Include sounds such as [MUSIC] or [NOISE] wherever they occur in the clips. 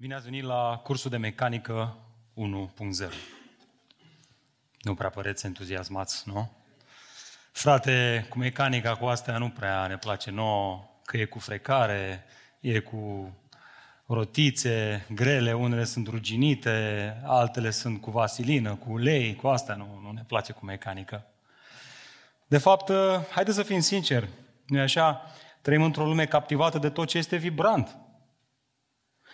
Bine ați venit la cursul de mecanică 1.0. Nu prea păreți entuziasmați, nu? Frate, cu mecanica, cu astea nu prea ne place nouă, că e cu frecare, e cu rotițe grele, unele sunt ruginite, altele sunt cu vasilină, cu ulei, cu astea nu, nu ne place cu mecanică. De fapt, haideți să fim sinceri, nu așa? Trăim într-o lume captivată de tot ce este vibrant,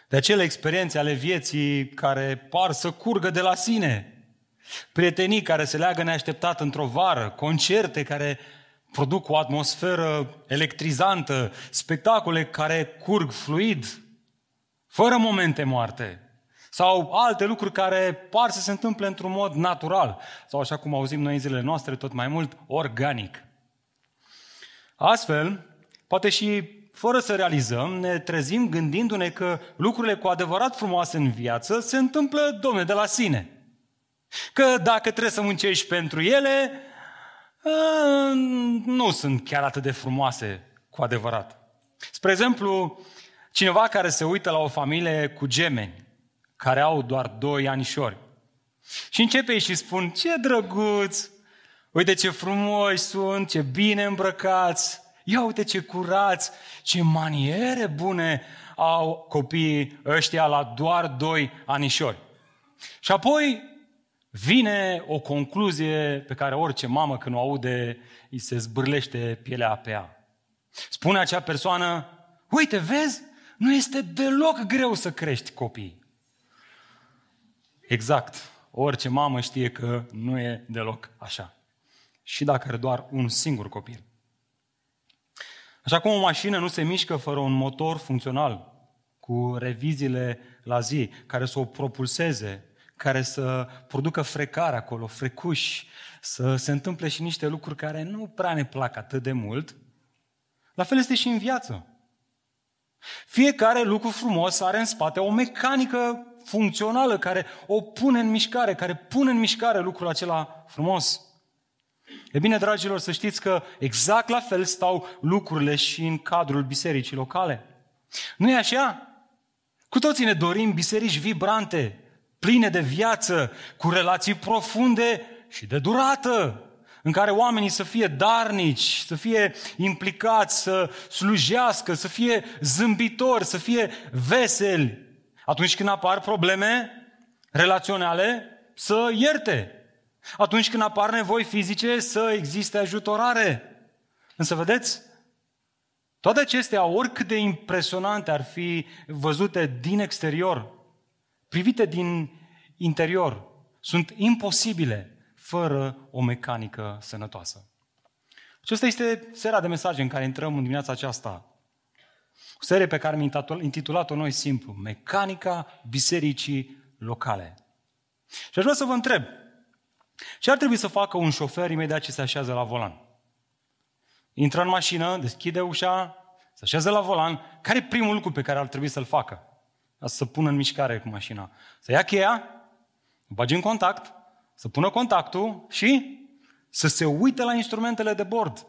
de acele experiențe ale vieții care par să curgă de la sine. Prietenii care se leagă neașteptat într-o vară, concerte care produc o atmosferă electrizantă, spectacole care curg fluid, fără momente moarte. Sau alte lucruri care par să se întâmple într-un mod natural. Sau așa cum auzim noi în zilele noastre, tot mai mult, organic. Astfel, poate și fără să realizăm, ne trezim gândindu-ne că lucrurile cu adevărat frumoase în viață se întâmplă, domne, de la sine. Că dacă trebuie să muncești pentru ele, nu sunt chiar atât de frumoase cu adevărat. Spre exemplu, cineva care se uită la o familie cu gemeni, care au doar doi anișori, și începe și spun, ce drăguț, uite ce frumoși sunt, ce bine îmbrăcați, Ia uite ce curați, ce maniere bune au copiii ăștia la doar doi anișori. Și apoi vine o concluzie pe care orice mamă când o aude îi se zbârlește pielea pe ea. Spune acea persoană, uite, vezi, nu este deloc greu să crești copii. Exact. Orice mamă știe că nu e deloc așa. Și dacă are doar un singur copil. Așa cum o mașină nu se mișcă fără un motor funcțional, cu reviziile la zi, care să o propulseze, care să producă frecare acolo, frecuși, să se întâmple și niște lucruri care nu prea ne plac atât de mult, la fel este și în viață. Fiecare lucru frumos are în spate o mecanică funcțională care o pune în mișcare, care pune în mișcare lucrul acela frumos. E bine, dragilor, să știți că exact la fel stau lucrurile și în cadrul bisericii locale. Nu e așa? Cu toții ne dorim biserici vibrante, pline de viață, cu relații profunde și de durată, în care oamenii să fie darnici, să fie implicați, să slujească, să fie zâmbitori, să fie veseli. Atunci când apar probleme relaționale, să ierte, atunci când apar nevoi fizice, să existe ajutorare. Însă vedeți, toate acestea, oricât de impresionante ar fi văzute din exterior, privite din interior, sunt imposibile fără o mecanică sănătoasă. Și asta este seria de mesaje în care intrăm în dimineața aceasta. O serie pe care am intitulat-o noi simplu, Mecanica Bisericii Locale. Și aș vrea să vă întreb, ce ar trebui să facă un șofer imediat ce se așează la volan? Intră în mașină, deschide ușa, se așează la volan. Care e primul lucru pe care ar trebui să-l facă? Să pună în mișcare cu mașina. Să ia cheia, bage în contact, să pună contactul și să se uite la instrumentele de bord,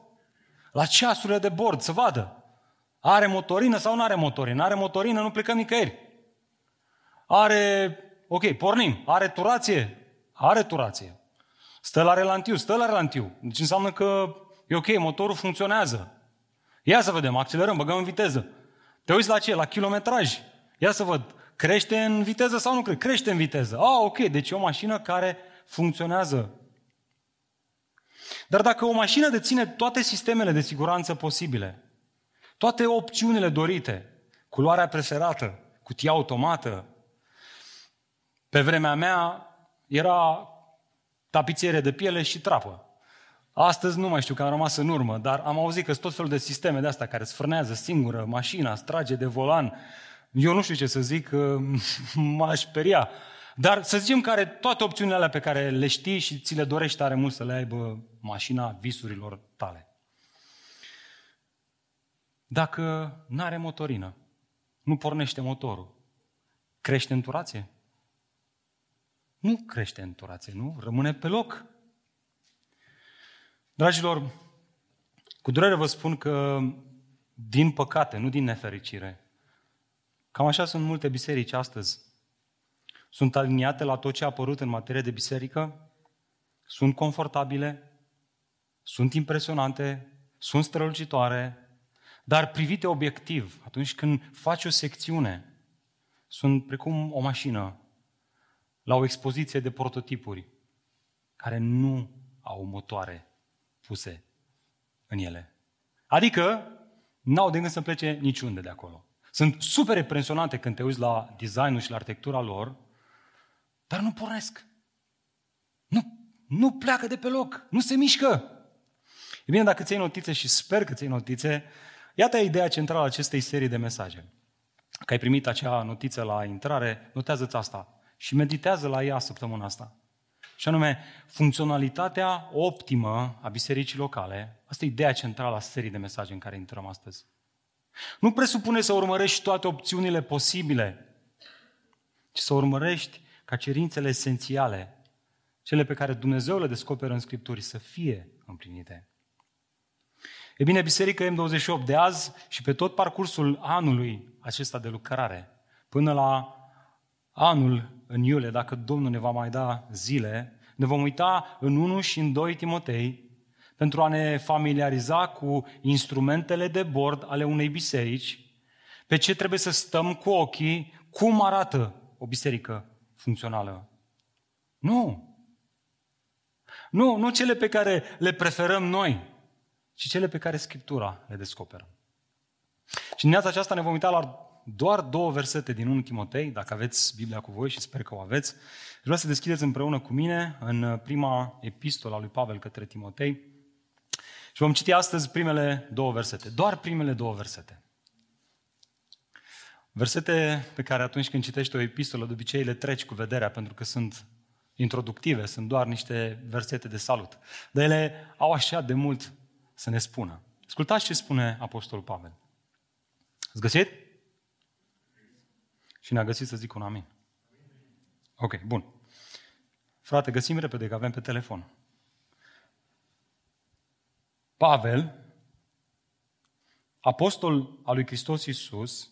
la ceasurile de bord, să vadă. Are motorină sau nu are motorină? Are motorină, nu plecăm nicăieri. Are, ok, pornim. Are turație? Are turație. Stă la relantiu, stă la relantiu. Deci înseamnă că e ok, motorul funcționează. Ia să vedem, accelerăm, băgăm în viteză. Te uiți la ce? La kilometraj. Ia să văd, crește în viteză sau nu crește? Crește în viteză. Ah, ok, deci e o mașină care funcționează. Dar dacă o mașină deține toate sistemele de siguranță posibile, toate opțiunile dorite, culoarea preferată, cutia automată, pe vremea mea era tapițiere de piele și trapă. Astăzi nu mai știu că am rămas în urmă, dar am auzit că sunt tot felul de sisteme de astea care sfârnează singură mașina, strage de volan. Eu nu știu ce să zic, [LAUGHS] m-aș peria. Dar să zicem că are toate opțiunile alea pe care le știi și ți le dorești tare mult să le aibă mașina visurilor tale. Dacă nu are motorină, nu pornește motorul, crește în turație? Nu crește în turație, nu? Rămâne pe loc. Dragilor, cu durere vă spun că, din păcate, nu din nefericire, Cam așa sunt multe biserici astăzi. Sunt aliniate la tot ce a apărut în materie de biserică, sunt confortabile, sunt impresionante, sunt strălucitoare, dar privite obiectiv, atunci când faci o secțiune, sunt precum o mașină la o expoziție de prototipuri care nu au motoare puse în ele. Adică n-au de gând să plece niciunde de acolo. Sunt super impresionante când te uiți la designul și la arhitectura lor, dar nu pornesc. Nu, nu pleacă de pe loc, nu se mișcă. E bine, dacă ți notițe și sper că ți notițe, iată ideea centrală a acestei serii de mesaje. Că ai primit acea notiță la intrare, notează-ți asta și meditează la ea săptămâna asta. Și anume, funcționalitatea optimă a bisericii locale, asta e ideea centrală a serii de mesaje în care intrăm astăzi. Nu presupune să urmărești toate opțiunile posibile, ci să urmărești ca cerințele esențiale, cele pe care Dumnezeu le descoperă în Scripturi, să fie împlinite. E bine, Biserica M28 de azi și pe tot parcursul anului acesta de lucrare, până la anul în iulie, dacă Domnul ne va mai da zile, ne vom uita în 1 și în 2 Timotei pentru a ne familiariza cu instrumentele de bord ale unei biserici, pe ce trebuie să stăm cu ochii, cum arată o biserică funcțională. Nu! Nu, nu cele pe care le preferăm noi, ci cele pe care Scriptura le descoperă. Și în dimineața aceasta ne vom uita la doar două versete din 1 Timotei, dacă aveți Biblia cu voi și sper că o aveți. Vreau să deschideți împreună cu mine în prima epistolă a lui Pavel către Timotei. Și vom citi astăzi primele două versete, doar primele două versete. Versete pe care atunci când citești o epistolă, de obicei le treci cu vederea, pentru că sunt introductive, sunt doar niște versete de salut. Dar ele au așa de mult să ne spună. Ascultați ce spune Apostolul Pavel. Ați găsit? Și ne-a găsit să zic un amin. Ok, bun. Frate, găsim repede că avem pe telefon. Pavel, apostol al lui Hristos Iisus,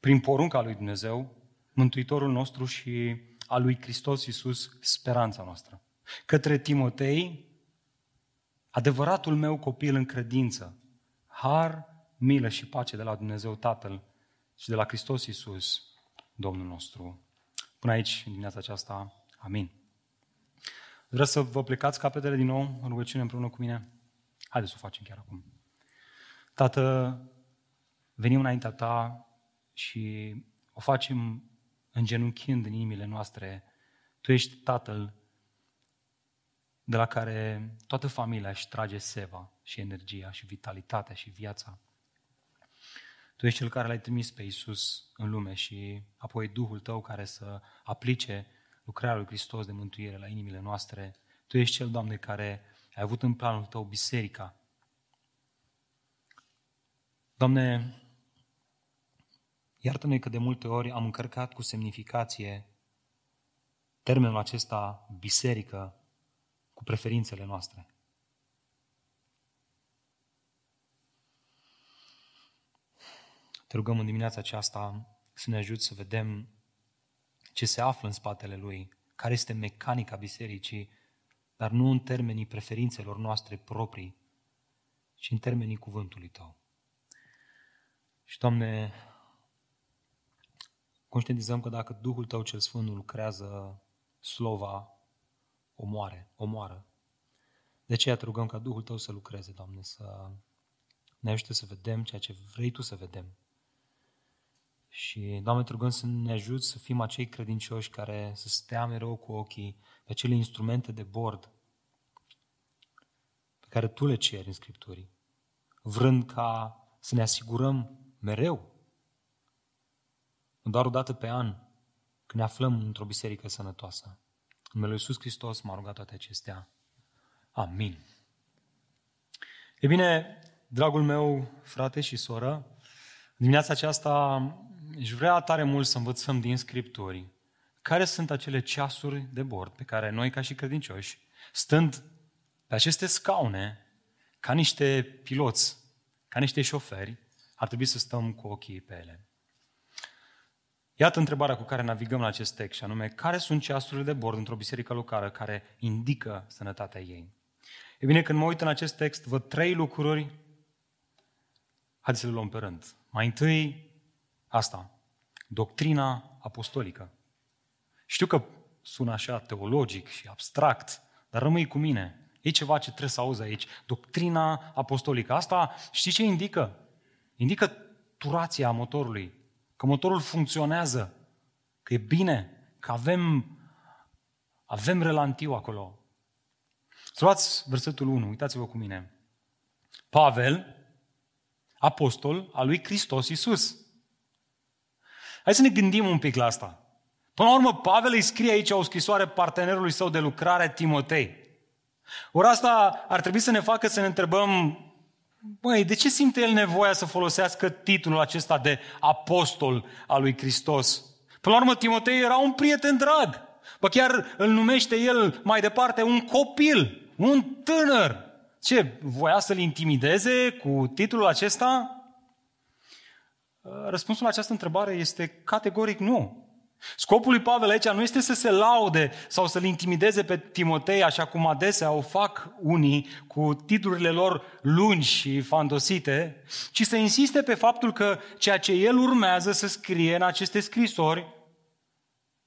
prin porunca lui Dumnezeu, Mântuitorul nostru și al lui Hristos Iisus, speranța noastră. Către Timotei, adevăratul meu copil în credință, har, milă și pace de la Dumnezeu Tatăl și de la Hristos Iisus, Domnul nostru. Până aici, în dimineața aceasta, amin. Vreau să vă plecați capetele din nou în rugăciune împreună cu mine? Haideți să o facem chiar acum. Tată, venim înaintea Ta și o facem îngenunchind în inimile noastre. Tu ești Tatăl de la care toată familia își trage seva și energia și vitalitatea și viața. Tu ești Cel care l-ai trimis pe Iisus în lume și apoi Duhul Tău care să aplice lucrarea lui Hristos de mântuire la inimile noastre. Tu ești Cel, Doamne, care ai avut în planul Tău biserica. Doamne, iartă-ne că de multe ori am încărcat cu semnificație termenul acesta biserică cu preferințele noastre. Te rugăm în dimineața aceasta să ne ajut să vedem ce se află în spatele lui, care este mecanica bisericii, dar nu în termenii preferințelor noastre proprii, ci în termenii cuvântului tău. Și, Doamne, conștientizăm că dacă Duhul Tău cel Sfânt nu lucrează, slova omoare, omoară. De aceea te rugăm ca Duhul Tău să lucreze, Doamne, să ne ajute să vedem ceea ce vrei Tu să vedem. Și, Doamne, te rugăm să ne ajut să fim acei credincioși care să stea mereu cu ochii pe acele instrumente de bord pe care Tu le ceri în Scripturii, vrând ca să ne asigurăm mereu, nu doar o dată pe an, când ne aflăm într-o biserică sănătoasă. În numele Lui Iisus Hristos m-a rugat toate acestea. Amin. E bine, dragul meu, frate și soră, dimineața aceasta își vrea tare mult să învățăm din Scripturi care sunt acele ceasuri de bord pe care noi, ca și credincioși, stând pe aceste scaune, ca niște piloți, ca niște șoferi, ar trebui să stăm cu ochii pe ele. Iată întrebarea cu care navigăm la acest text, și anume, care sunt ceasurile de bord într-o biserică locală care indică sănătatea ei? E bine, când mă uit în acest text, văd trei lucruri. Haideți să le luăm pe rând. Mai întâi, asta, doctrina apostolică. Știu că sună așa teologic și abstract, dar rămâi cu mine. E ceva ce trebuie să auzi aici. Doctrina apostolică. Asta știi ce indică? Indică turația motorului. Că motorul funcționează. Că e bine. Că avem, avem relantiu acolo. Să luați versetul 1. Uitați-vă cu mine. Pavel, apostol al lui Hristos Iisus. Hai să ne gândim un pic la asta. Până la urmă, Pavel îi scrie aici o scrisoare partenerului său de lucrare, Timotei. Ori asta ar trebui să ne facă să ne întrebăm, băi, de ce simte el nevoia să folosească titlul acesta de apostol al lui Hristos? Până la urmă, Timotei era un prieten drag. Bă, chiar îl numește el mai departe un copil, un tânăr. Ce, voia să-l intimideze cu titlul acesta? Răspunsul la această întrebare este categoric nu. Scopul lui Pavel aici nu este să se laude sau să-l intimideze pe Timotei, așa cum adesea o fac unii cu titlurile lor lungi și fandosite, ci să insiste pe faptul că ceea ce el urmează să scrie în aceste scrisori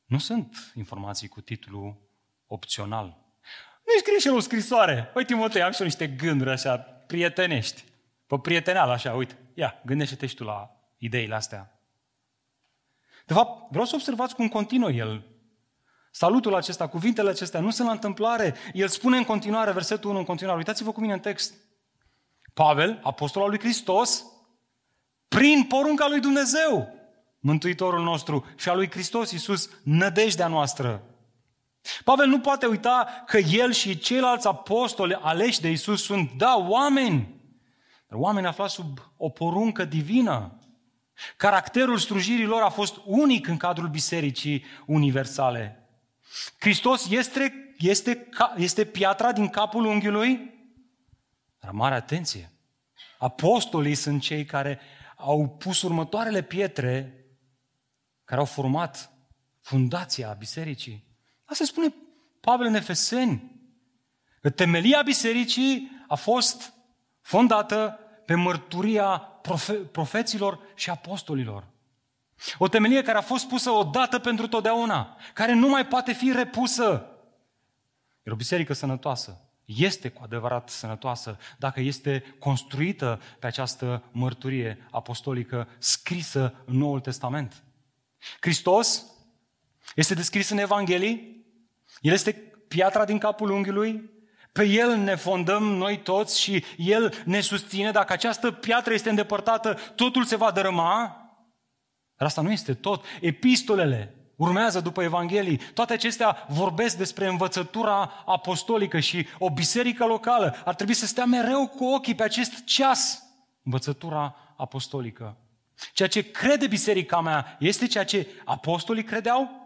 nu sunt informații cu titlu opțional. Nu scrie și el o scrisoare. Păi Timotei, am și eu niște gânduri așa, prietenești. Pe prieteneal așa, uite, ia, gândește-te și tu la ideile astea. De fapt, vreau să observați cum continuă el. Salutul acesta, cuvintele acestea, nu sunt la întâmplare. El spune în continuare, versetul 1 în continuare, uitați-vă cu mine în text. Pavel, apostol al lui Hristos, prin porunca lui Dumnezeu, Mântuitorul nostru și al lui Hristos Iisus, nădejdea noastră. Pavel nu poate uita că el și ceilalți apostoli aleși de Iisus sunt, da, oameni, dar oameni aflați sub o poruncă divină. Caracterul slujirii lor a fost unic în cadrul bisericii universale. Hristos este, este, este piatra din capul unghiului? Dar mare atenție! Apostolii sunt cei care au pus următoarele pietre care au format fundația bisericii. Asta spune Pavel în Efeseni. Că temelia bisericii a fost fondată pe mărturia profe- profeților și apostolilor. O temelie care a fost pusă odată pentru totdeauna, care nu mai poate fi repusă. Iar o biserică sănătoasă este cu adevărat sănătoasă dacă este construită pe această mărturie apostolică scrisă în Noul Testament. Hristos este descris în Evanghelii, El este piatra din capul unghiului, pe El ne fondăm noi toți și El ne susține. Dacă această piatră este îndepărtată, totul se va dărâma. Dar asta nu este tot. Epistolele urmează după Evanghelii. Toate acestea vorbesc despre învățătura apostolică și o biserică locală ar trebui să stea mereu cu ochii pe acest ceas. Învățătura apostolică. Ceea ce crede biserica mea este ceea ce apostolii credeau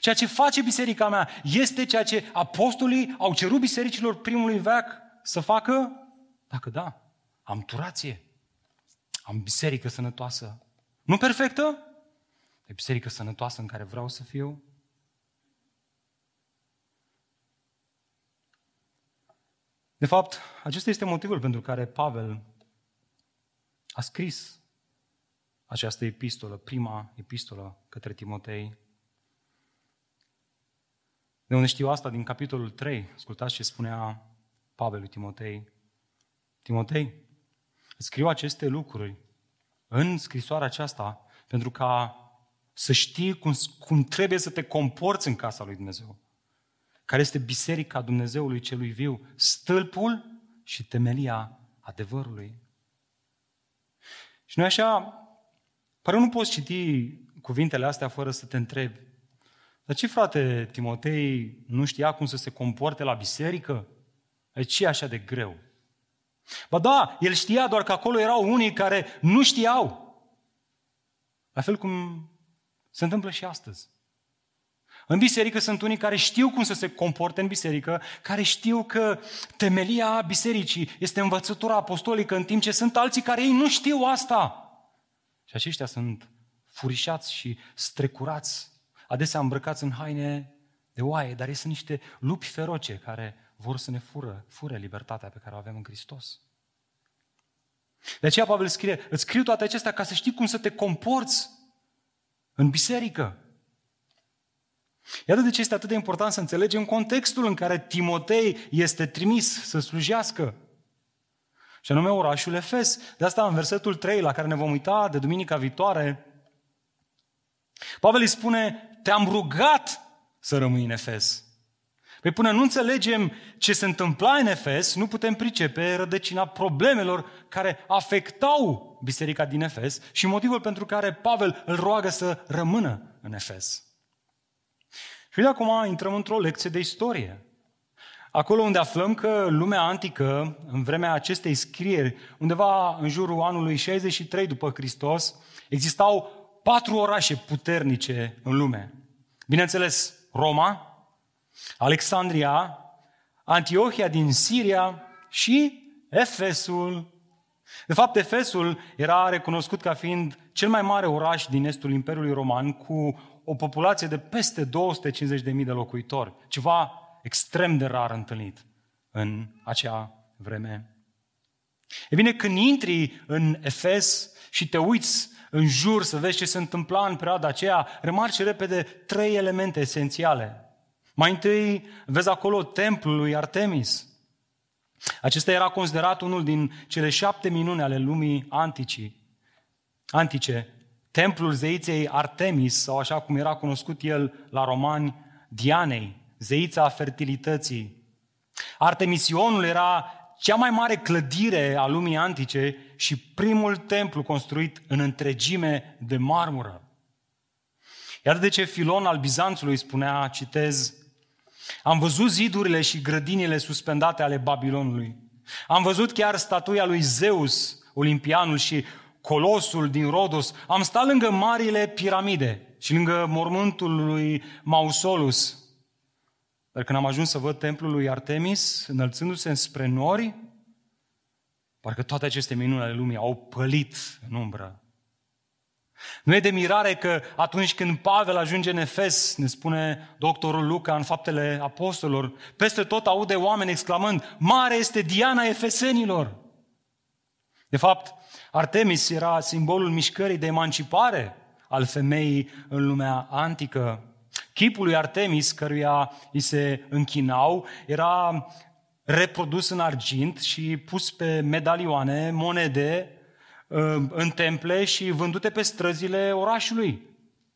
Ceea ce face biserica mea este ceea ce apostolii au cerut bisericilor primului veac să facă? Dacă da, am turație. Am biserică sănătoasă. Nu perfectă? E biserică sănătoasă în care vreau să fiu. De fapt, acesta este motivul pentru care Pavel a scris această epistolă, prima epistolă către Timotei, de unde știu asta? Din capitolul 3. Ascultați ce spunea Pavel lui Timotei. Timotei, scriu aceste lucruri în scrisoarea aceasta pentru ca să știi cum, cum trebuie să te comporți în casa lui Dumnezeu. Care este biserica Dumnezeului celui viu, stâlpul și temelia adevărului. Și noi așa, pare nu poți citi cuvintele astea fără să te întrebi, dar ce, frate, Timotei nu știa cum să se comporte la biserică? E ce e așa de greu? Ba da, el știa doar că acolo erau unii care nu știau. La fel cum se întâmplă și astăzi. În biserică sunt unii care știu cum să se comporte în biserică, care știu că temelia bisericii este învățătura apostolică, în timp ce sunt alții care ei nu știu asta. Și aceștia sunt furișați și strecurați, adesea îmbrăcați în haine de oaie, dar ei sunt niște lupi feroce care vor să ne fură, fure libertatea pe care o avem în Hristos. De aceea Pavel scrie, îți scriu toate acestea ca să știi cum să te comporți în biserică. Iată de ce este atât de important să înțelegem contextul în care Timotei este trimis să slujească. Și anume orașul Efes. De asta în versetul 3, la care ne vom uita de duminica viitoare, Pavel îi spune, te-am rugat să rămâi în Efes. Păi până nu înțelegem ce se întâmpla în Efes, nu putem pricepe rădăcina problemelor care afectau biserica din Efes și motivul pentru care Pavel îl roagă să rămână în Efes. Și de acum intrăm într-o lecție de istorie. Acolo unde aflăm că lumea antică, în vremea acestei scrieri, undeva în jurul anului 63 după Hristos, existau patru orașe puternice în lume. Bineînțeles, Roma, Alexandria, Antiohia din Siria și Efesul. De fapt, Efesul era recunoscut ca fiind cel mai mare oraș din estul Imperiului Roman cu o populație de peste 250.000 de locuitori. Ceva extrem de rar întâlnit în acea vreme. E bine, când intri în Efes și te uiți în jur să vezi ce se întâmpla în perioada aceea, remarci repede trei elemente esențiale. Mai întâi vezi acolo templul lui Artemis. Acesta era considerat unul din cele șapte minuni ale lumii anticii, antice. Templul zeiței Artemis, sau așa cum era cunoscut el la romani, Dianei, zeița fertilității. Artemisionul era cea mai mare clădire a lumii antice și primul templu construit în întregime de marmură. Iar de ce Filon al Bizanțului spunea, citez, am văzut zidurile și grădinile suspendate ale Babilonului. Am văzut chiar statuia lui Zeus, olimpianul și colosul din Rodos. Am stat lângă marile piramide și lângă mormântul lui Mausolus. Dar când am ajuns să văd templul lui Artemis, înălțându-se spre nori, parcă toate aceste minuni ale lumii au pălit în umbră. Nu e de mirare că atunci când Pavel ajunge în Efes, ne spune doctorul Luca în faptele apostolilor, peste tot aude oameni exclamând, mare este Diana Efesenilor. De fapt, Artemis era simbolul mișcării de emancipare al femeii în lumea antică. Chipul lui Artemis, căruia îi se închinau, era reprodus în argint și pus pe medalioane, monede, în temple și vândute pe străzile orașului.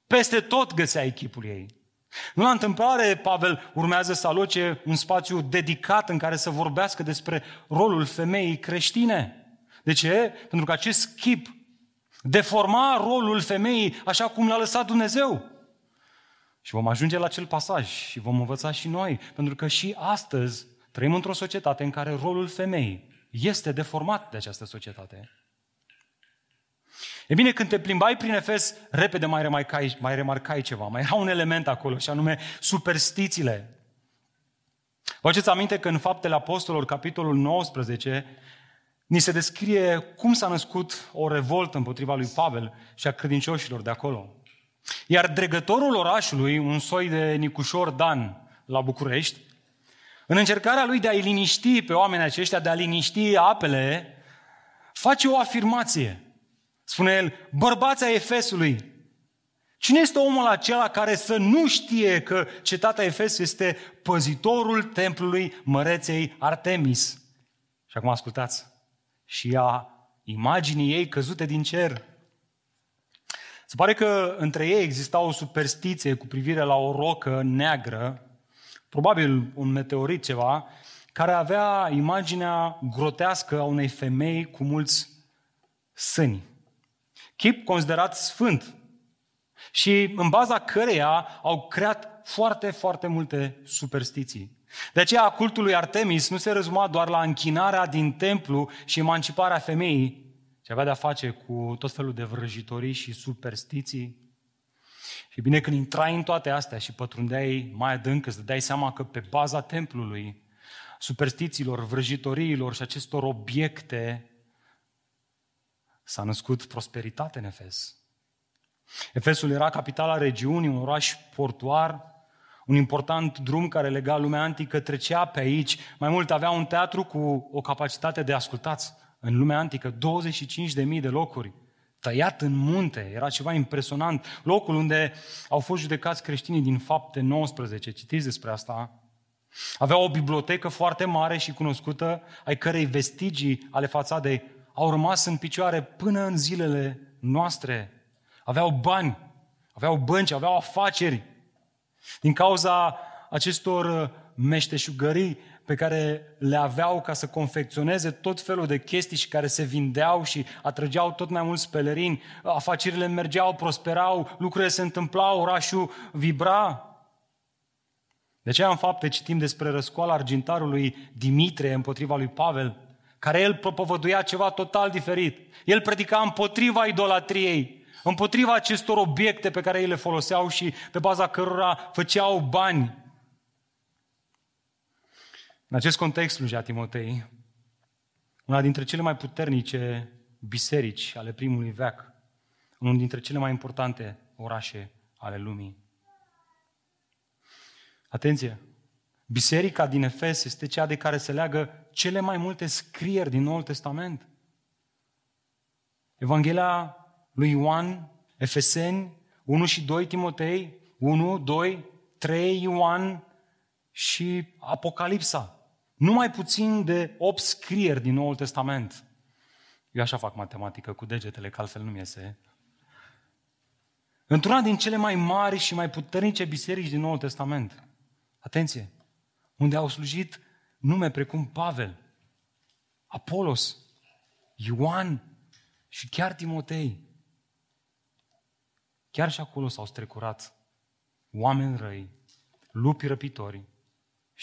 Peste tot găsea echipul ei. Nu la întâmplare, Pavel urmează să aloce un spațiu dedicat în care să vorbească despre rolul femeii creștine. De ce? Pentru că acest chip deforma rolul femeii așa cum l-a lăsat Dumnezeu. Și vom ajunge la acel pasaj și vom învăța și noi, pentru că și astăzi trăim într-o societate în care rolul femeii este deformat de această societate. E bine, când te plimbai prin Efes, repede mai remarcai, mai remarcai ceva. Mai era un element acolo, și anume superstițiile. Vă aduceți aminte că în Faptele Apostolilor, capitolul 19, ni se descrie cum s-a născut o revoltă împotriva lui Pavel și a credincioșilor de acolo. Iar dregătorul orașului, un soi de Nicușor Dan la București, în încercarea lui de a-i liniști pe oamenii aceștia, de a liniști apele, face o afirmație. Spune el, bărbața Efesului, cine este omul acela care să nu știe că cetatea Efes este păzitorul templului măreței Artemis? Și acum ascultați, și a imaginii ei căzute din cer. Se pare că între ei exista o superstiție cu privire la o rocă neagră, probabil un meteorit ceva, care avea imaginea grotească a unei femei cu mulți sâni chip considerat sfânt și în baza căreia au creat foarte, foarte multe superstiții. De aceea cultul lui Artemis nu se rezuma doar la închinarea din templu și emanciparea femeii, ci avea de-a face cu tot felul de vrăjitorii și superstiții. Și bine, când intrai în toate astea și pătrundeai mai adânc, îți dai seama că pe baza templului, superstițiilor, vrăjitoriilor și acestor obiecte S-a născut prosperitate în Efes. Efesul era capitala regiunii, un oraș portuar, un important drum care lega lumea antică trecea pe aici. Mai mult avea un teatru cu o capacitate de ascultați în lumea antică, 25.000 de locuri, tăiat în munte, era ceva impresionant. Locul unde au fost judecați creștinii din fapte 19, citiți despre asta. Avea o bibliotecă foarte mare și cunoscută, ai cărei vestigii ale fațadei au rămas în picioare până în zilele noastre. Aveau bani, aveau bănci, aveau afaceri. Din cauza acestor meșteșugării pe care le aveau ca să confecționeze tot felul de chestii și care se vindeau și atrăgeau tot mai mulți pelerini, afacerile mergeau, prosperau, lucrurile se întâmplau, orașul vibra. De aceea în fapte citim despre răscoala argintarului Dimitrie împotriva lui Pavel, care el propovăduia ceva total diferit. El predica împotriva idolatriei, împotriva acestor obiecte pe care ei le foloseau și pe baza cărora făceau bani. În acest context, slujea Timotei, una dintre cele mai puternice biserici ale primului veac, unul dintre cele mai importante orașe ale lumii. Atenție! Biserica din Efes este cea de care se leagă cele mai multe scrieri din Noul Testament. Evanghelia lui Ioan, Efeseni, 1 și 2 Timotei, 1, 2, 3 Ioan și Apocalipsa. Numai puțin de 8 scrieri din Noul Testament. Eu așa fac matematică cu degetele, că altfel nu-mi iese. Într-una din cele mai mari și mai puternice biserici din Noul Testament. Atenție! Unde au slujit nume precum Pavel, Apolos, Ioan și chiar Timotei. Chiar și acolo s-au strecurat oameni răi, lupi răpitori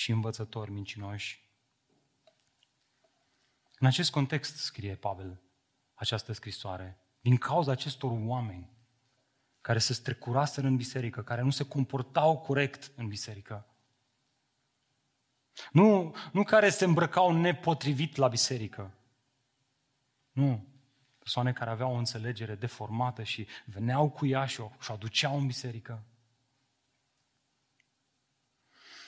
și învățători mincinoși. În acest context scrie Pavel această scrisoare, din cauza acestor oameni care se strecuraseră în biserică, care nu se comportau corect în biserică. Nu, nu care se îmbrăcau nepotrivit la biserică. Nu. Persoane care aveau o înțelegere deformată și veneau cu ea și o, și o aduceau în biserică.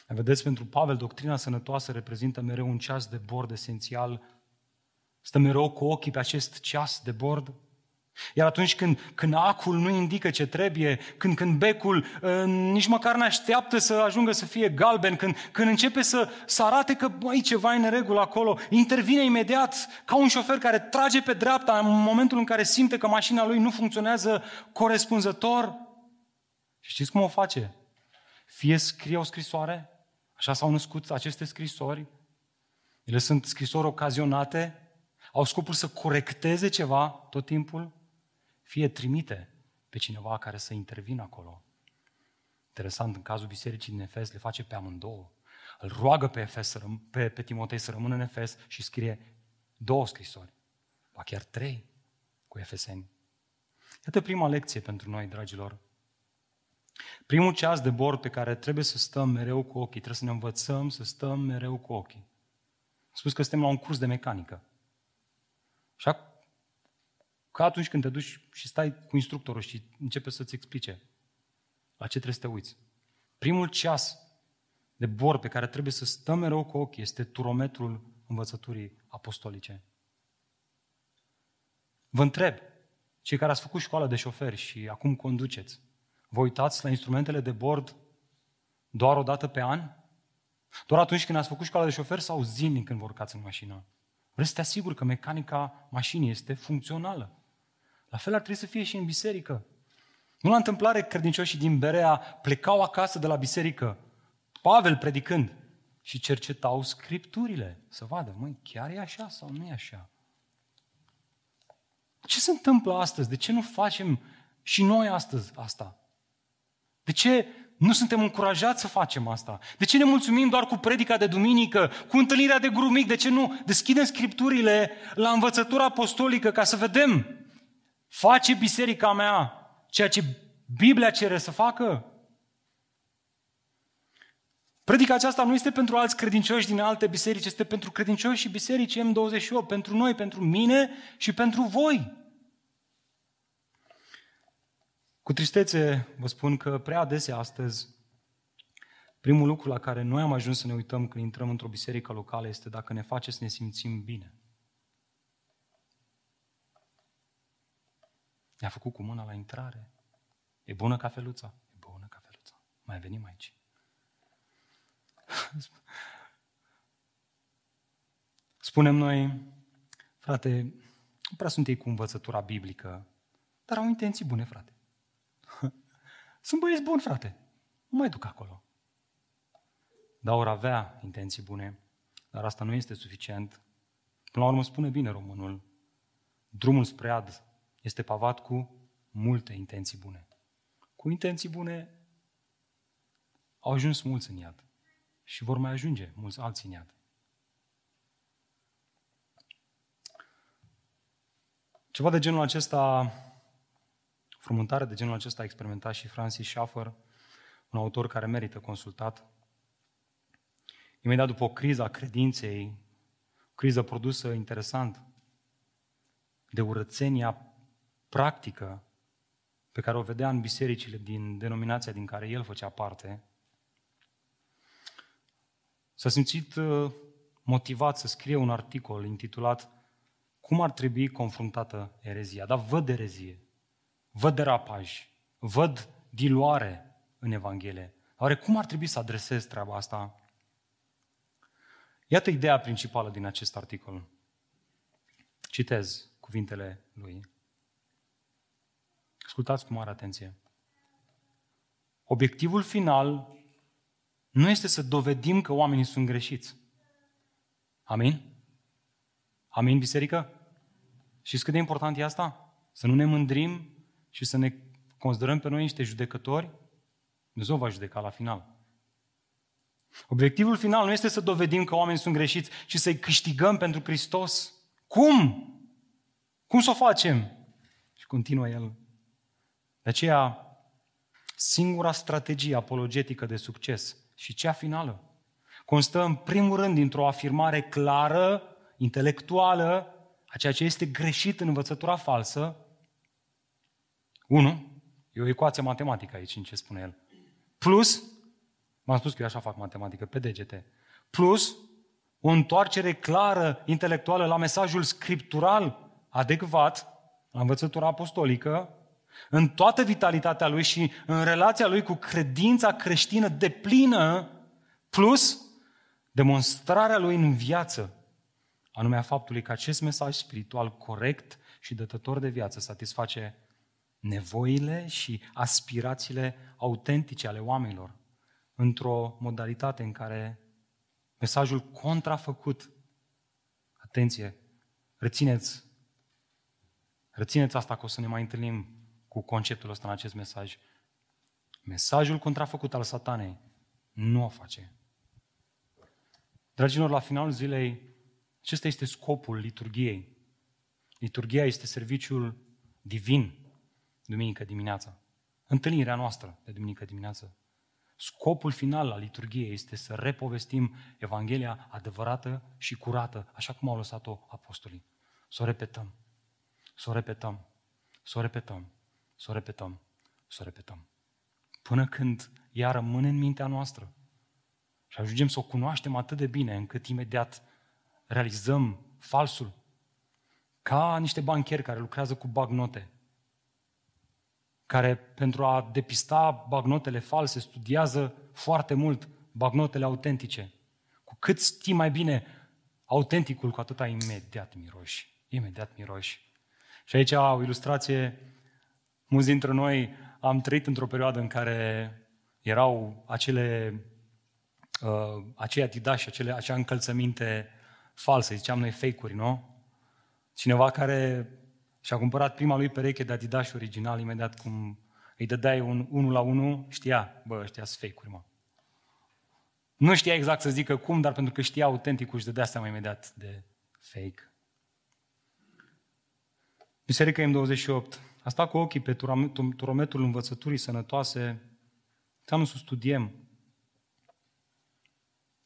Vedeți, pentru Pavel, doctrina sănătoasă reprezintă mereu un ceas de bord esențial. Stă mereu cu ochii pe acest ceas de bord iar atunci când, când acul nu indică ce trebuie, când, când becul uh, nici măcar nu așteaptă să ajungă să fie galben, când, când începe să, să arate că băi, ceva e în regulă acolo, intervine imediat ca un șofer care trage pe dreapta în momentul în care simte că mașina lui nu funcționează corespunzător. Și știți cum o face? Fie scrie o scrisoare, așa s-au născut aceste scrisori, ele sunt scrisori ocazionate, au scopul să corecteze ceva tot timpul, fie trimite pe cineva care să intervină acolo. Interesant, în cazul bisericii din Efes, le face pe amândouă. Îl roagă pe, Efes să răm- pe, pe Timotei să rămână în Efes și scrie două scrisori, ba chiar trei cu efeseni. Iată prima lecție pentru noi, dragilor. Primul ceas de bord pe care trebuie să stăm mereu cu ochii, trebuie să ne învățăm să stăm mereu cu ochii. Am spus că suntem la un curs de mecanică. Așa ca atunci când te duci și stai cu instructorul și începe să-ți explice la ce trebuie să te uiți. Primul ceas de bord pe care trebuie să stăm mereu cu ochii este turometrul învățăturii apostolice. Vă întreb, cei care ați făcut școală de șoferi și acum conduceți, vă uitați la instrumentele de bord doar o dată pe an? Doar atunci când ați făcut școală de șofer sau zilnic când vă urcați în mașină? Vreți să te asiguri că mecanica mașinii este funcțională. La fel ar trebui să fie și în biserică. Nu la întâmplare credincioșii din Berea plecau acasă de la biserică, Pavel predicând, și cercetau scripturile, să vadă, măi, chiar e așa sau nu e așa? Ce se întâmplă astăzi? De ce nu facem și noi astăzi asta? De ce nu suntem încurajați să facem asta? De ce ne mulțumim doar cu predica de duminică, cu întâlnirea de grup mic? De ce nu deschidem scripturile la învățătura apostolică ca să vedem Face biserica mea ceea ce Biblia cere să facă? Predica aceasta nu este pentru alți credincioși din alte biserici, este pentru credincioși și biserici M28, pentru noi, pentru mine și pentru voi. Cu tristețe vă spun că prea adesea astăzi primul lucru la care noi am ajuns să ne uităm când intrăm într-o biserică locală este dacă ne face să ne simțim bine. Ne-a făcut cu mâna la intrare. E bună cafeluța? E bună cafeluța. Mai venim aici. [LAUGHS] Spunem noi, frate, nu prea sunt ei cu învățătura biblică, dar au intenții bune, frate. Sunt băieți buni, frate. Nu mai duc acolo. Dar ori avea intenții bune, dar asta nu este suficient. Până la urmă spune bine românul, drumul spre ad este pavat cu multe intenții bune. Cu intenții bune au ajuns mulți în iad și vor mai ajunge mulți alții în iad. Ceva de genul acesta, frumuntare de genul acesta a experimentat și Francis Schaeffer, un autor care merită consultat. Imediat după o criză a credinței, o criză produsă interesant de urățenia practică pe care o vedea în bisericile din denominația din care el făcea parte, s-a simțit uh, motivat să scrie un articol intitulat Cum ar trebui confruntată erezia? Dar văd erezie, văd derapaj, văd diluare în Evanghelie. Oare cum ar trebui să adresez treaba asta? Iată ideea principală din acest articol. Citez cuvintele lui. Ascultați cu mare atenție. Obiectivul final nu este să dovedim că oamenii sunt greșiți. Amin? Amin, biserică? Și cât de important e asta? Să nu ne mândrim și să ne considerăm pe noi niște judecători? Dumnezeu va judeca la final. Obiectivul final nu este să dovedim că oamenii sunt greșiți, ci să-i câștigăm pentru Hristos. Cum? Cum să o facem? Și continuă el. De aceea, singura strategie apologetică de succes și cea finală constă în primul rând dintr-o afirmare clară, intelectuală, a ceea ce este greșit în învățătura falsă. Unu, e o ecuație matematică aici în ce spune el. Plus, m-am spus că eu așa fac matematică, pe degete. Plus, o întoarcere clară, intelectuală la mesajul scriptural adecvat, la învățătura apostolică, în toată vitalitatea lui și în relația lui cu credința creștină de plină, plus demonstrarea lui în viață, anume a faptului că acest mesaj spiritual corect și dătător de viață satisface nevoile și aspirațiile autentice ale oamenilor într-o modalitate în care mesajul contrafăcut, atenție, rețineți, rețineți asta că o să ne mai întâlnim cu conceptul ăsta în acest mesaj. Mesajul contrafăcut al satanei nu o face. Dragilor, la finalul zilei, acesta este scopul liturgiei. Liturgia este serviciul divin, duminică dimineața. Întâlnirea noastră de duminică dimineață. Scopul final al liturgiei este să repovestim Evanghelia adevărată și curată, așa cum au lăsat-o apostolii. Să o repetăm, să o repetăm, să o repetăm, să o repetăm, să o repetăm. Până când ea rămâne în mintea noastră. Și ajungem să o cunoaștem atât de bine încât imediat realizăm falsul. Ca niște bancheri care lucrează cu bagnote, care pentru a depista bagnotele false studiază foarte mult bagnotele autentice. Cu cât știi mai bine autenticul, cu atâta imediat miroși. Imediat miroși. Și aici o ilustrație Mulți dintre noi am trăit într-o perioadă în care erau acele, uh, acei adidași, acele, acea încălțăminte false, ziceam noi fake-uri, nu? Cineva care și-a cumpărat prima lui pereche de adidas original, imediat cum îi dădeai un 1 la 1, știa, bă, ăștia sunt fake-uri, mă. Nu știa exact să zică cum, dar pentru că știa autenticul și dădea seama imediat de fake. Biserica M28 a stat cu ochii pe turometul învățăturii sănătoase, înseamnă să studiem.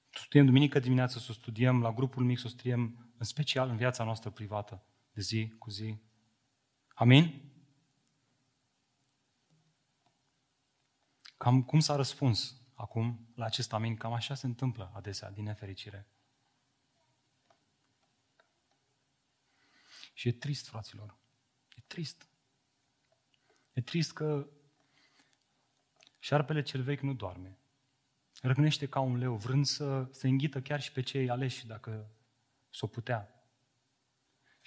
Să studiem duminică dimineață, să studiem la grupul mic, să studiem în special în viața noastră privată, de zi cu zi. Amin? Cam cum s-a răspuns acum la acest amin? Cam așa se întâmplă adesea, din nefericire. Și e trist, fraților. E trist. E trist că șarpele cel vechi nu doarme. Răgnește ca un leu, vrând să se înghită chiar și pe cei aleși, dacă s-o putea.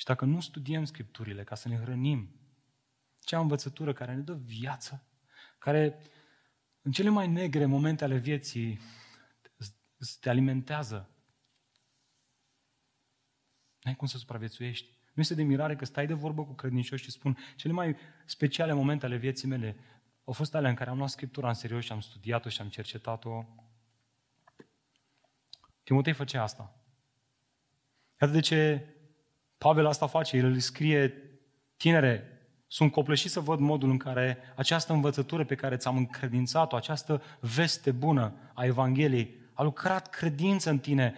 Și dacă nu studiem Scripturile ca să ne hrănim, cea învățătură care ne dă viață, care în cele mai negre momente ale vieții te alimentează, n-ai cum să supraviețuiești. Nu este de mirare că stai de vorbă cu credincioși și spun cele mai speciale momente ale vieții mele au fost alea în care am luat Scriptura în serios și am studiat-o și am cercetat-o. Timotei făcea asta. Iată de ce Pavel asta face, el îi scrie, tinere, sunt copleșit să văd modul în care această învățătură pe care ți-am încredințat-o, această veste bună a Evangheliei, a lucrat credință în tine.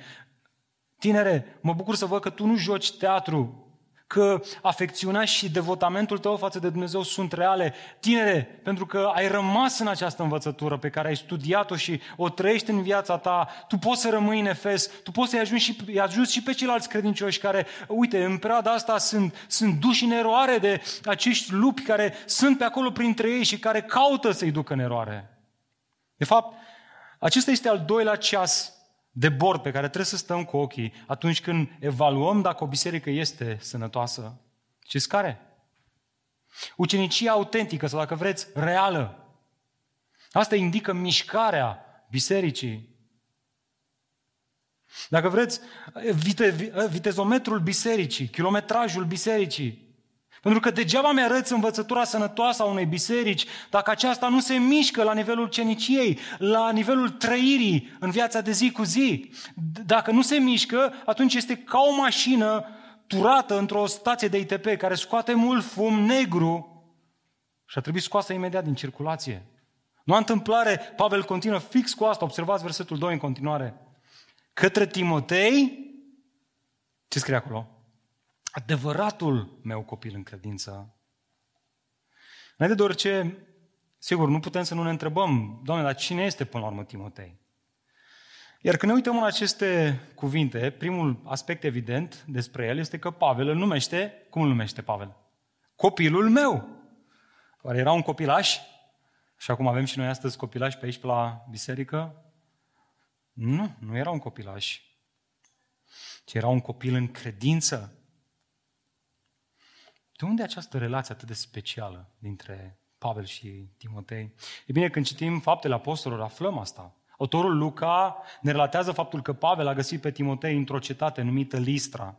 Tinere, mă bucur să văd că tu nu joci teatru, că afecțiunea și devotamentul tău față de Dumnezeu sunt reale. Tinere, pentru că ai rămas în această învățătură pe care ai studiat-o și o trăiești în viața ta, tu poți să rămâi în Efes, tu poți să-i ajungi și, îi ajungi și pe ceilalți credincioși care, uite, în perioada asta sunt, sunt duși în eroare de acești lupi care sunt pe acolo printre ei și care caută să-i ducă în eroare. De fapt, acesta este al doilea ceas de bord pe care trebuie să stăm cu ochii atunci când evaluăm dacă o biserică este sănătoasă. Știți care? Ucenicia autentică sau, dacă vreți, reală. Asta indică mișcarea bisericii. Dacă vreți, vite, vitezometrul bisericii, kilometrajul bisericii. Pentru că degeaba mi-arăți învățătura sănătoasă a unei biserici dacă aceasta nu se mișcă la nivelul ceniciei, la nivelul trăirii în viața de zi cu zi. Dacă nu se mișcă, atunci este ca o mașină turată într-o stație de ITP care scoate mult fum negru și a trebuit scoasă imediat din circulație. Nu a întâmplare, Pavel continuă fix cu asta, observați versetul 2 în continuare. Către Timotei, ce scrie acolo? Adevăratul meu copil în credință. Înainte de orice, sigur, nu putem să nu ne întrebăm, Doamne, dar cine este până la urmă Timotei? Iar când ne uităm în aceste cuvinte, primul aspect evident despre el este că Pavel îl numește, cum îl numește Pavel? Copilul meu. Oare era un copilaș? Și acum avem și noi astăzi copilași pe aici, pe la biserică? Nu, nu era un copilaș. Ci era un copil în credință. De unde această relație atât de specială dintre Pavel și Timotei? E bine, când citim faptele apostolilor, aflăm asta. Autorul Luca ne relatează faptul că Pavel a găsit pe Timotei într-o cetate numită Listra.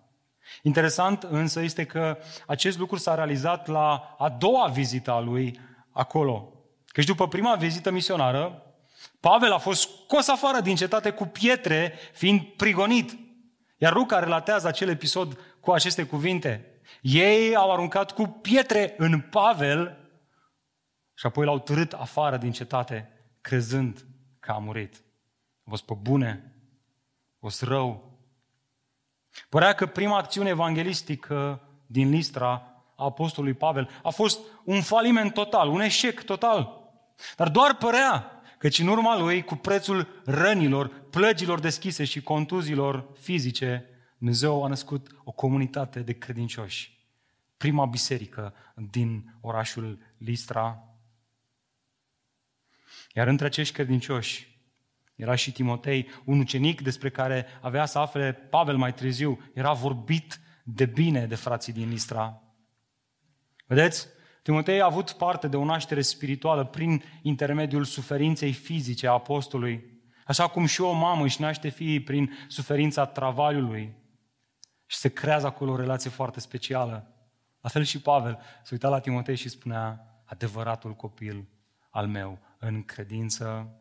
Interesant însă este că acest lucru s-a realizat la a doua vizită a lui acolo. Căci după prima vizită misionară, Pavel a fost scos afară din cetate cu pietre, fiind prigonit. Iar Luca relatează acel episod cu aceste cuvinte. Ei au aruncat cu pietre în Pavel și apoi l-au târât afară din cetate, crezând că a murit. A fost pe bune, a fost rău. Părea că prima acțiune evanghelistică din Listra a apostolului Pavel a fost un faliment total, un eșec total. Dar doar părea, căci în urma lui, cu prețul rănilor, plăgilor deschise și contuzilor fizice, Dumnezeu a născut o comunitate de credincioși. Prima biserică din orașul Listra. Iar între acești credincioși era și Timotei, un ucenic despre care avea să afle Pavel mai târziu. Era vorbit de bine de frații din Listra. Vedeți? Timotei a avut parte de o naștere spirituală prin intermediul suferinței fizice a apostolului, așa cum și o mamă își naște fiii prin suferința travaliului. Și se creează acolo o relație foarte specială. La fel și Pavel se uita la Timotei și spunea, adevăratul copil al meu în credință.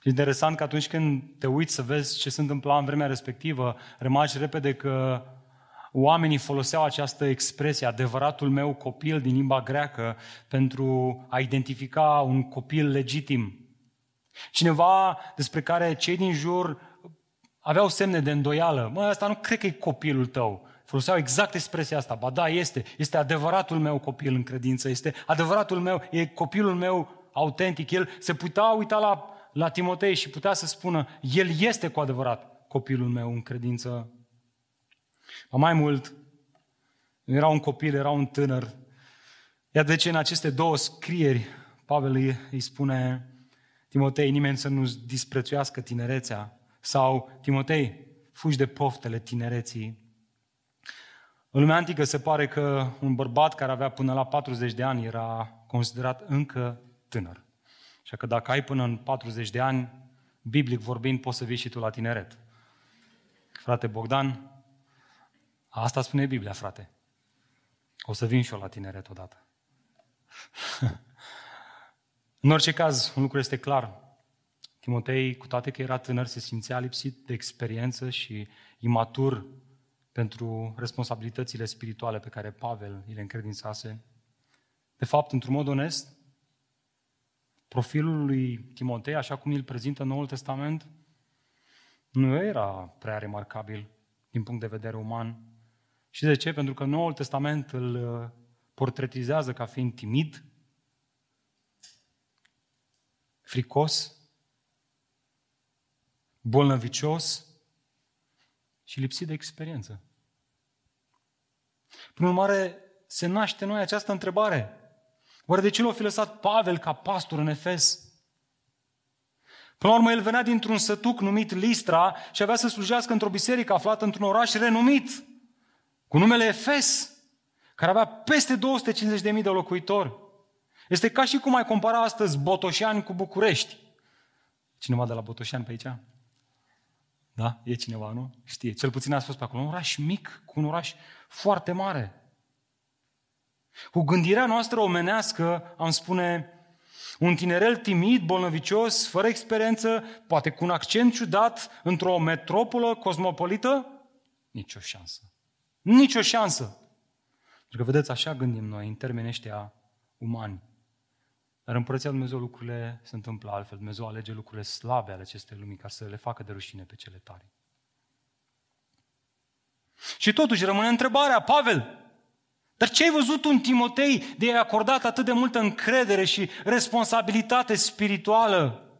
Și interesant că atunci când te uiți să vezi ce se întâmpla în vremea respectivă, remarci repede că oamenii foloseau această expresie, adevăratul meu copil din limba greacă, pentru a identifica un copil legitim. Cineva despre care cei din jur aveau semne de îndoială. Mă, asta nu cred că e copilul tău. Foloseau exact expresia asta. Ba da, este. Este adevăratul meu copil în credință. Este adevăratul meu, e copilul meu autentic. El se putea uita la, la Timotei și putea să spună, el este cu adevărat copilul meu în credință. Mai mult, nu era un copil, era un tânăr. Iar de ce în aceste două scrieri Pavel îi, îi spune Timotei, nimeni să nu-ți disprețuiască tinerețea. Sau, Timotei, fugi de poftele tinereții. În lumea antică se pare că un bărbat care avea până la 40 de ani era considerat încă tânăr. Și că dacă ai până în 40 de ani, biblic vorbind, poți să vii și tu la tineret. Frate Bogdan, asta spune Biblia, frate. O să vin și eu la tineret odată. [LAUGHS] în orice caz, un lucru este clar. Timotei, cu toate că era tânăr, se simțea lipsit de experiență și imatur pentru responsabilitățile spirituale pe care Pavel îi le încredințase. De fapt, într-un mod onest, profilul lui Timotei, așa cum îl prezintă Noul Testament, nu era prea remarcabil din punct de vedere uman. Și de ce? Pentru că Noul Testament îl uh, portretizează ca fiind timid, fricos, bolnăvicios și lipsit de experiență. Prin urmare, se naște noi această întrebare. Oare de ce l-a fi lăsat Pavel ca pastor în Efes? Până la urmă, el venea dintr-un sătuc numit Listra și avea să slujească într-o biserică aflată într-un oraș renumit, cu numele Efes, care avea peste 250.000 de locuitori. Este ca și cum ai compara astăzi Botoșani cu București. Cineva de la Botoșani pe aici? Da? E cineva, nu? Știe. Cel puțin a fost pe acolo. Un oraș mic cu un oraș foarte mare. Cu gândirea noastră omenească, am spune, un tinerel timid, bolnăvicios, fără experiență, poate cu un accent ciudat, într-o metropolă cosmopolită? Nici o șansă. Nici o șansă. Pentru că, vedeți, așa gândim noi, în termeni ăștia umani. Dar în Părăția Dumnezeu lucrurile se întâmplă altfel. Dumnezeu alege lucrurile slabe ale acestei lumii ca să le facă de rușine pe cele tare. Și totuși rămâne întrebarea, Pavel, dar ce ai văzut un Timotei de a acordat atât de multă încredere și responsabilitate spirituală?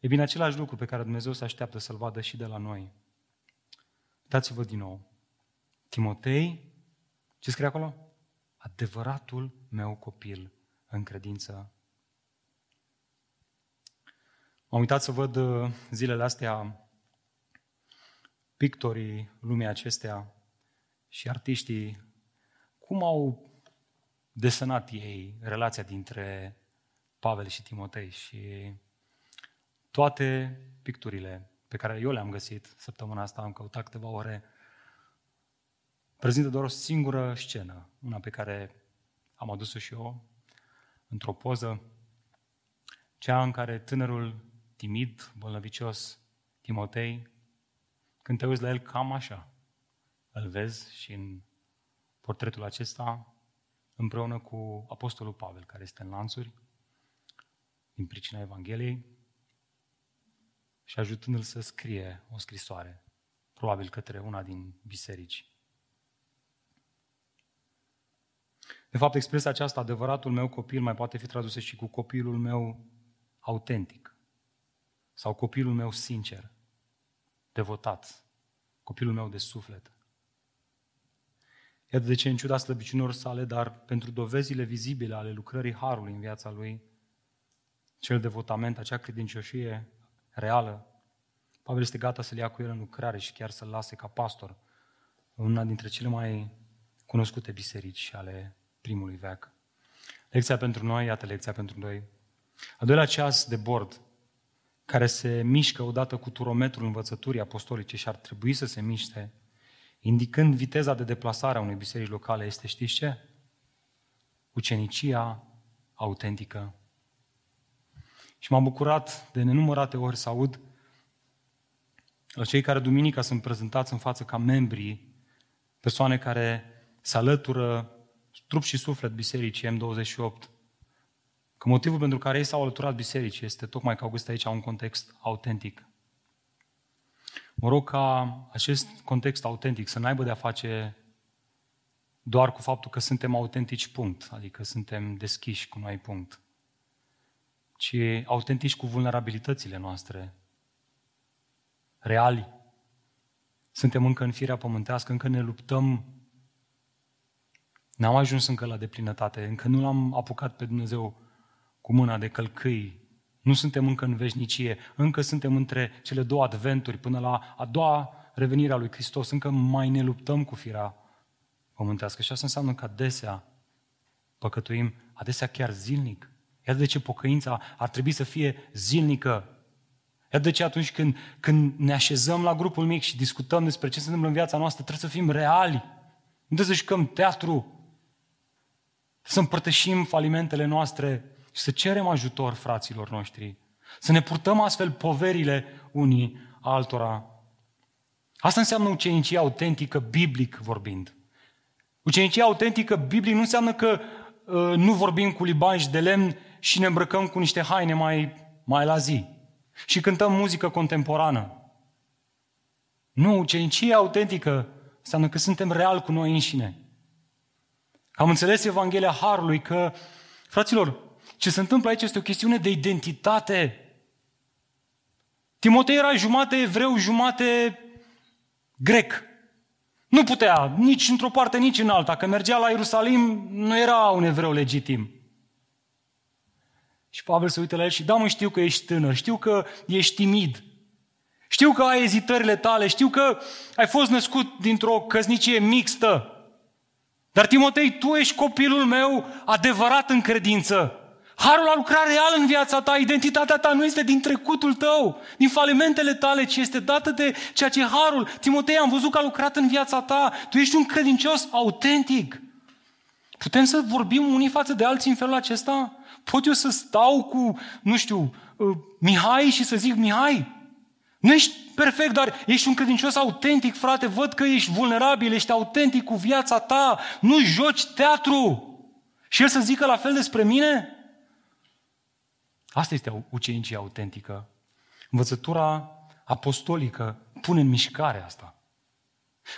E bine, același lucru pe care Dumnezeu se așteaptă să-l vadă și de la noi. Dați-vă din nou. Timotei, ce scrie acolo? Adevăratul meu copil în credință. M-am uitat să văd uh, zilele astea pictorii lumii acestea și artiștii cum au desenat ei relația dintre Pavel și Timotei și toate picturile pe care eu le-am găsit săptămâna asta, am căutat câteva ore, prezintă doar o singură scenă, una pe care am adus-o și eu, într-o poză, cea în care tânărul timid, bolnăvicios, Timotei, când te uiți la el cam așa, îl vezi și în portretul acesta împreună cu Apostolul Pavel, care este în lanțuri, din pricina Evangheliei, și ajutându-l să scrie o scrisoare, probabil către una din biserici. De fapt, expresia aceasta, adevăratul meu copil, mai poate fi tradusă și cu copilul meu autentic sau copilul meu sincer, devotat, copilul meu de suflet. Iată de ce, în ciuda slăbiciunilor sale, dar pentru dovezile vizibile ale lucrării Harului în viața lui, cel devotament, acea credincioșie reală, Pavel este gata să-l ia cu el în lucrare și chiar să-l lase ca pastor în una dintre cele mai cunoscute biserici ale primului veac. Lecția pentru noi, iată lecția pentru noi. A doilea ceas de bord, care se mișcă odată cu turometrul învățăturii apostolice și ar trebui să se miște, indicând viteza de deplasare a unei biserici locale, este știți ce? Ucenicia autentică. Și m-am bucurat de nenumărate ori să aud la cei care duminica sunt prezentați în față ca membri, persoane care se alătură trup și suflet bisericii M28, că motivul pentru care ei s-au alăturat bisericii este tocmai că au găsit aici un context autentic. Mă rog ca acest context autentic să n-aibă de-a face doar cu faptul că suntem autentici, punct, adică suntem deschiși cu noi, punct. și autentici cu vulnerabilitățile noastre. Reali. Suntem încă în firea pământească, încă ne luptăm. N-am ajuns încă la deplinătate, încă nu l-am apucat pe Dumnezeu cu mâna de călcâi. Nu suntem încă în veșnicie, încă suntem între cele două adventuri până la a doua revenire a lui Hristos. Încă mai ne luptăm cu firea pământească și asta înseamnă că adesea păcătuim, adesea chiar zilnic. Iată de ce pocăința ar trebui să fie zilnică. Iată de ce atunci când, când ne așezăm la grupul mic și discutăm despre ce se întâmplă în viața noastră, trebuie să fim reali. Nu trebuie să jucăm teatru. Să împărtășim falimentele noastre și să cerem ajutor fraților noștri. Să ne purtăm astfel poverile unii altora. Asta înseamnă ucenicie autentică, biblic vorbind. Ucenicia autentică, biblic, nu înseamnă că uh, nu vorbim cu libanji de lemn și ne îmbrăcăm cu niște haine mai, mai la zi. Și cântăm muzică contemporană. Nu, ucenicia autentică înseamnă că suntem real cu noi înșine. Am înțeles Evanghelia Harului că, fraților, ce se întâmplă aici este o chestiune de identitate. Timotei era jumate evreu, jumate grec. Nu putea nici într-o parte, nici în alta. Că mergea la Ierusalim, nu era un evreu legitim. Și Pavel se uită la el și, da, mă, știu că ești tânăr, știu că ești timid, știu că ai ezitările tale, știu că ai fost născut dintr-o căsnicie mixtă, dar Timotei, tu ești copilul meu adevărat în credință. Harul a lucrat real în viața ta, identitatea ta nu este din trecutul tău, din falimentele tale, ci este dată de ceea ce Harul, Timotei, am văzut că a lucrat în viața ta. Tu ești un credincios autentic. Putem să vorbim unii față de alții în felul acesta? Pot eu să stau cu, nu știu, uh, Mihai și să zic, Mihai, nu ești perfect, dar ești un credincios autentic, frate, văd că ești vulnerabil, ești autentic cu viața ta, nu joci teatru. Și el să zică la fel despre mine? Asta este ucenicia autentică. Învățătura apostolică pune în mișcare asta.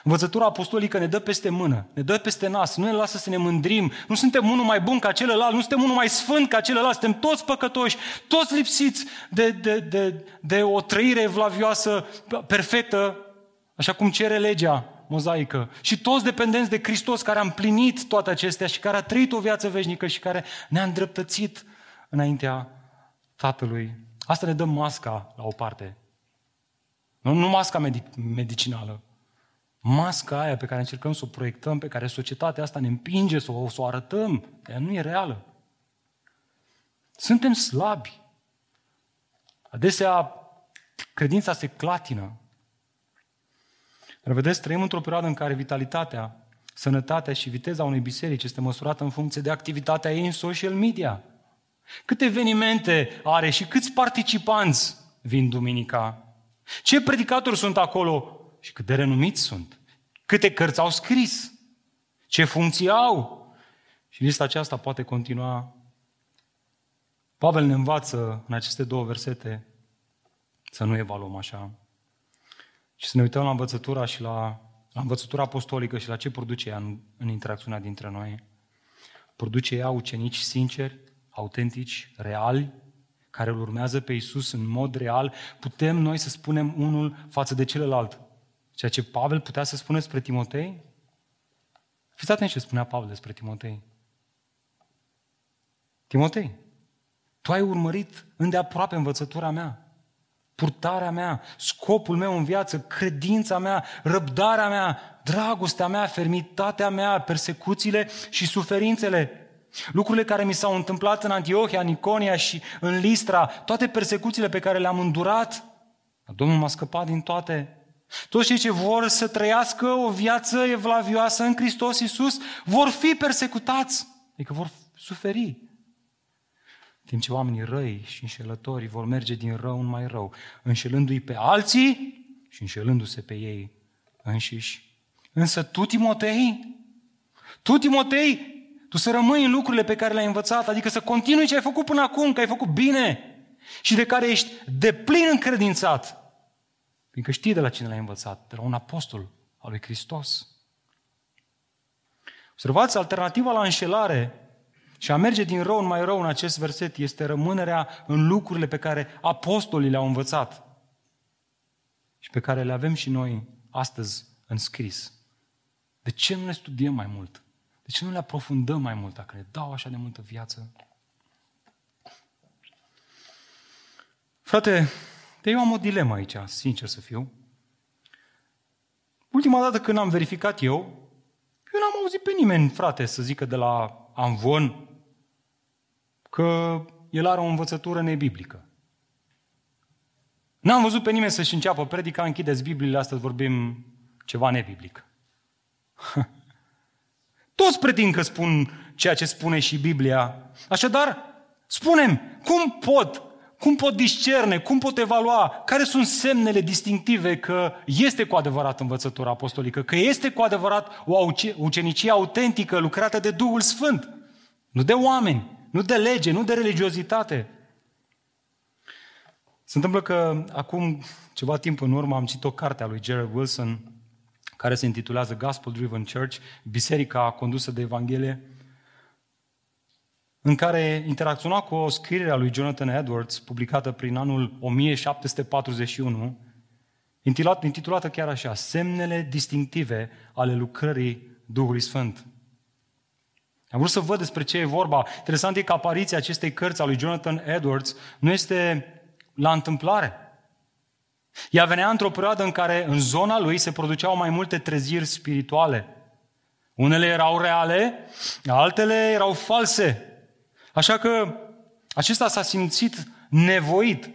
Învățătura apostolică ne dă peste mână, ne dă peste nas, nu ne lasă să ne mândrim, nu suntem unul mai bun ca celălalt, nu suntem unul mai sfânt ca celălalt, suntem toți păcătoși, toți lipsiți de, de, de, de o trăire evlavioasă perfectă, așa cum cere legea mozaică. Și toți dependenți de Hristos care am plinit toate acestea și care a trăit o viață veșnică și care ne-a îndreptățit înaintea Tatălui. Asta ne dă masca la o parte. Nu, nu masca medic, medicinală. Masca aia pe care încercăm să o proiectăm, pe care societatea asta ne împinge să o, să o arătăm, ea nu e reală. Suntem slabi. Adesea credința se clatină. Dar vedeți, trăim într-o perioadă în care vitalitatea, sănătatea și viteza unei biserici este măsurată în funcție de activitatea ei în social media. Câte evenimente are și câți participanți vin duminica? Ce predicatori sunt acolo și cât de renumiți sunt? Câte cărți au scris? Ce funcții au? Și lista aceasta poate continua. Pavel ne învață în aceste două versete să nu evaluăm așa, și să ne uităm la învățătura și la, la învățătura apostolică și la ce produce ea în, în interacțiunea dintre noi. Produce ea ucenici sinceri, autentici, reali, care îl urmează pe Isus în mod real, putem noi să spunem unul față de celălalt. Ceea ce Pavel putea să spună despre Timotei? Fiți atenți ce spunea Pavel despre Timotei. Timotei, tu ai urmărit îndeaproape învățătura mea, purtarea mea, scopul meu în viață, credința mea, răbdarea mea, dragostea mea, fermitatea mea, persecuțiile și suferințele Lucrurile care mi s-au întâmplat în Antiohia, în Iconia și în Listra, toate persecuțiile pe care le-am îndurat, Domnul m-a scăpat din toate. Toți cei ce vor să trăiască o viață evlavioasă în Hristos Iisus vor fi persecutați, adică vor suferi. Timp ce oamenii răi și înșelători vor merge din rău în mai rău, înșelându-i pe alții și înșelându-se pe ei înșiși. Însă tu, Timotei, tu, Timotei, tu să rămâi în lucrurile pe care le-ai învățat, adică să continui ce ai făcut până acum, că ai făcut bine și de care ești deplin încredințat. Fiindcă știi de la cine l-ai învățat, de la un apostol al lui Hristos. Observați, alternativa la înșelare Și a merge din rău în mai rău în acest verset este rămânerea în lucrurile pe care apostolii le-au învățat și pe care le avem și noi astăzi în scris. De ce nu le studiem mai mult? De ce nu le aprofundăm mai mult dacă le dau așa de multă viață? Frate, eu am o dilemă aici, sincer să fiu. Ultima dată când am verificat eu, eu n-am auzit pe nimeni, frate, să zică de la Amvon că el are o învățătură nebiblică. N-am văzut pe nimeni să-și înceapă predica, închideți Bibliile, astăzi vorbim ceva nebiblic. [LAUGHS] Toți pretind că spun ceea ce spune și Biblia. Așadar, spunem, cum pot, cum pot discerne, cum pot evalua, care sunt semnele distinctive că este cu adevărat învățătura apostolică, că este cu adevărat o ucenicie autentică lucrată de Duhul Sfânt, nu de oameni, nu de lege, nu de religiozitate. Se întâmplă că acum ceva timp în urmă am citit o carte a lui Jerry Wilson care se intitulează Gospel Driven Church, biserica condusă de Evanghelie, în care interacționa cu o scriere a lui Jonathan Edwards, publicată prin anul 1741, intitulată chiar așa, Semnele distinctive ale lucrării Duhului Sfânt. Am vrut să văd despre ce e vorba. Interesant e că apariția acestei cărți a lui Jonathan Edwards nu este la întâmplare. Ea venea într-o perioadă în care în zona lui se produceau mai multe treziri spirituale. Unele erau reale, altele erau false. Așa că acesta s-a simțit nevoit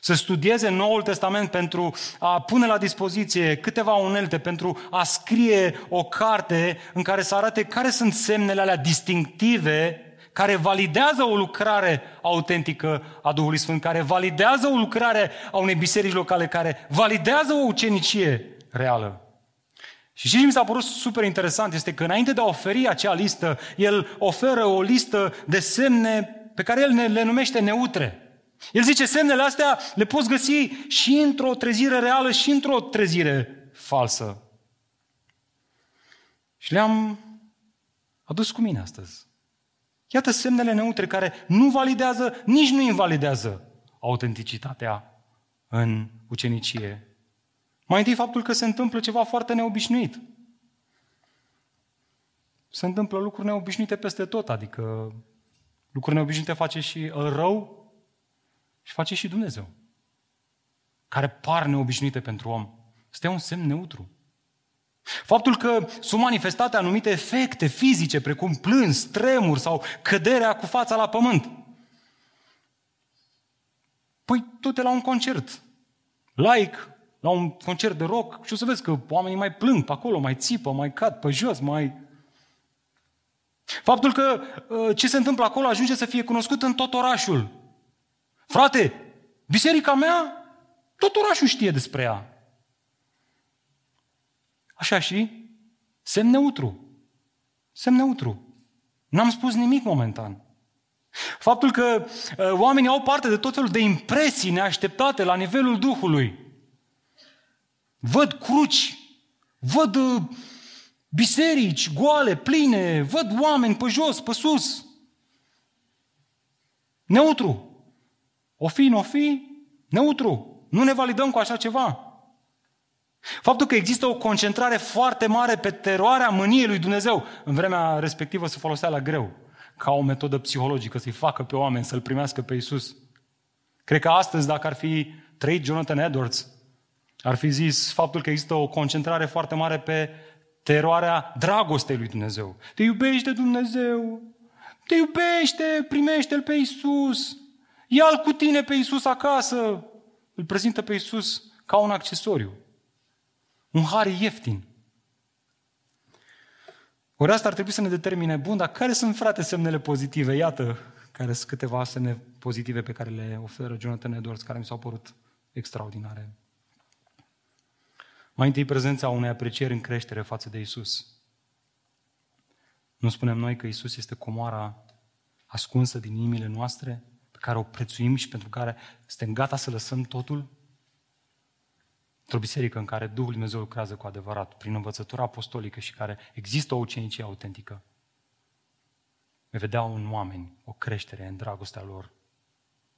să studieze Noul Testament pentru a pune la dispoziție câteva unelte, pentru a scrie o carte în care să arate care sunt semnele alea distinctive care validează o lucrare autentică a Duhului Sfânt, care validează o lucrare a unei biserici locale, care validează o ucenicie reală. Și ce mi s-a părut super interesant este că înainte de a oferi acea listă, el oferă o listă de semne pe care el le numește neutre. El zice, semnele astea le poți găsi și într-o trezire reală și într-o trezire falsă. Și le-am adus cu mine astăzi. Iată semnele neutre care nu validează, nici nu invalidează autenticitatea în ucenicie. Mai întâi faptul că se întâmplă ceva foarte neobișnuit. Se întâmplă lucruri neobișnuite peste tot, adică lucruri neobișnuite face și rău și face și Dumnezeu. Care par neobișnuite pentru om. Este un semn neutru. Faptul că sunt manifestate anumite efecte fizice, precum plâns, tremur sau căderea cu fața la pământ. Păi tot la un concert. Like, la un concert de rock și o să vezi că oamenii mai plâng pe acolo, mai țipă, mai cad pe jos, mai... Faptul că uh, ce se întâmplă acolo ajunge să fie cunoscut în tot orașul. Frate, biserica mea, tot orașul știe despre ea. Așa și semn neutru. Semn neutru. N-am spus nimic momentan. Faptul că uh, oamenii au parte de tot felul de impresii neașteptate la nivelul Duhului. Văd cruci, văd uh, biserici goale, pline, văd oameni pe jos, pe sus. Neutru. O fi, nu o fi, neutru. Nu ne validăm cu așa ceva. Faptul că există o concentrare foarte mare pe teroarea mâniei lui Dumnezeu, în vremea respectivă se folosea la greu, ca o metodă psihologică, să-i facă pe oameni să-L primească pe Isus. Cred că astăzi, dacă ar fi trăit Jonathan Edwards, ar fi zis faptul că există o concentrare foarte mare pe teroarea dragostei lui Dumnezeu. Te iubește Dumnezeu, te iubește, primește-L pe Isus, ia-L cu tine pe Isus acasă, îl prezintă pe Isus ca un accesoriu. Un har ieftin. Ori asta ar trebui să ne determine, bun, dar care sunt, frate, semnele pozitive? Iată, care sunt câteva semne pozitive pe care le oferă Jonathan Edwards, care mi s-au părut extraordinare. Mai întâi, prezența unei aprecieri în creștere față de Isus. Nu spunem noi că Isus este comoara ascunsă din inimile noastre, pe care o prețuim și pentru care suntem gata să lăsăm totul? într-o biserică în care Duhul Dumnezeu lucrează cu adevărat, prin învățătura apostolică și care există o ucenicie autentică. vei vedea în oameni o creștere în dragostea lor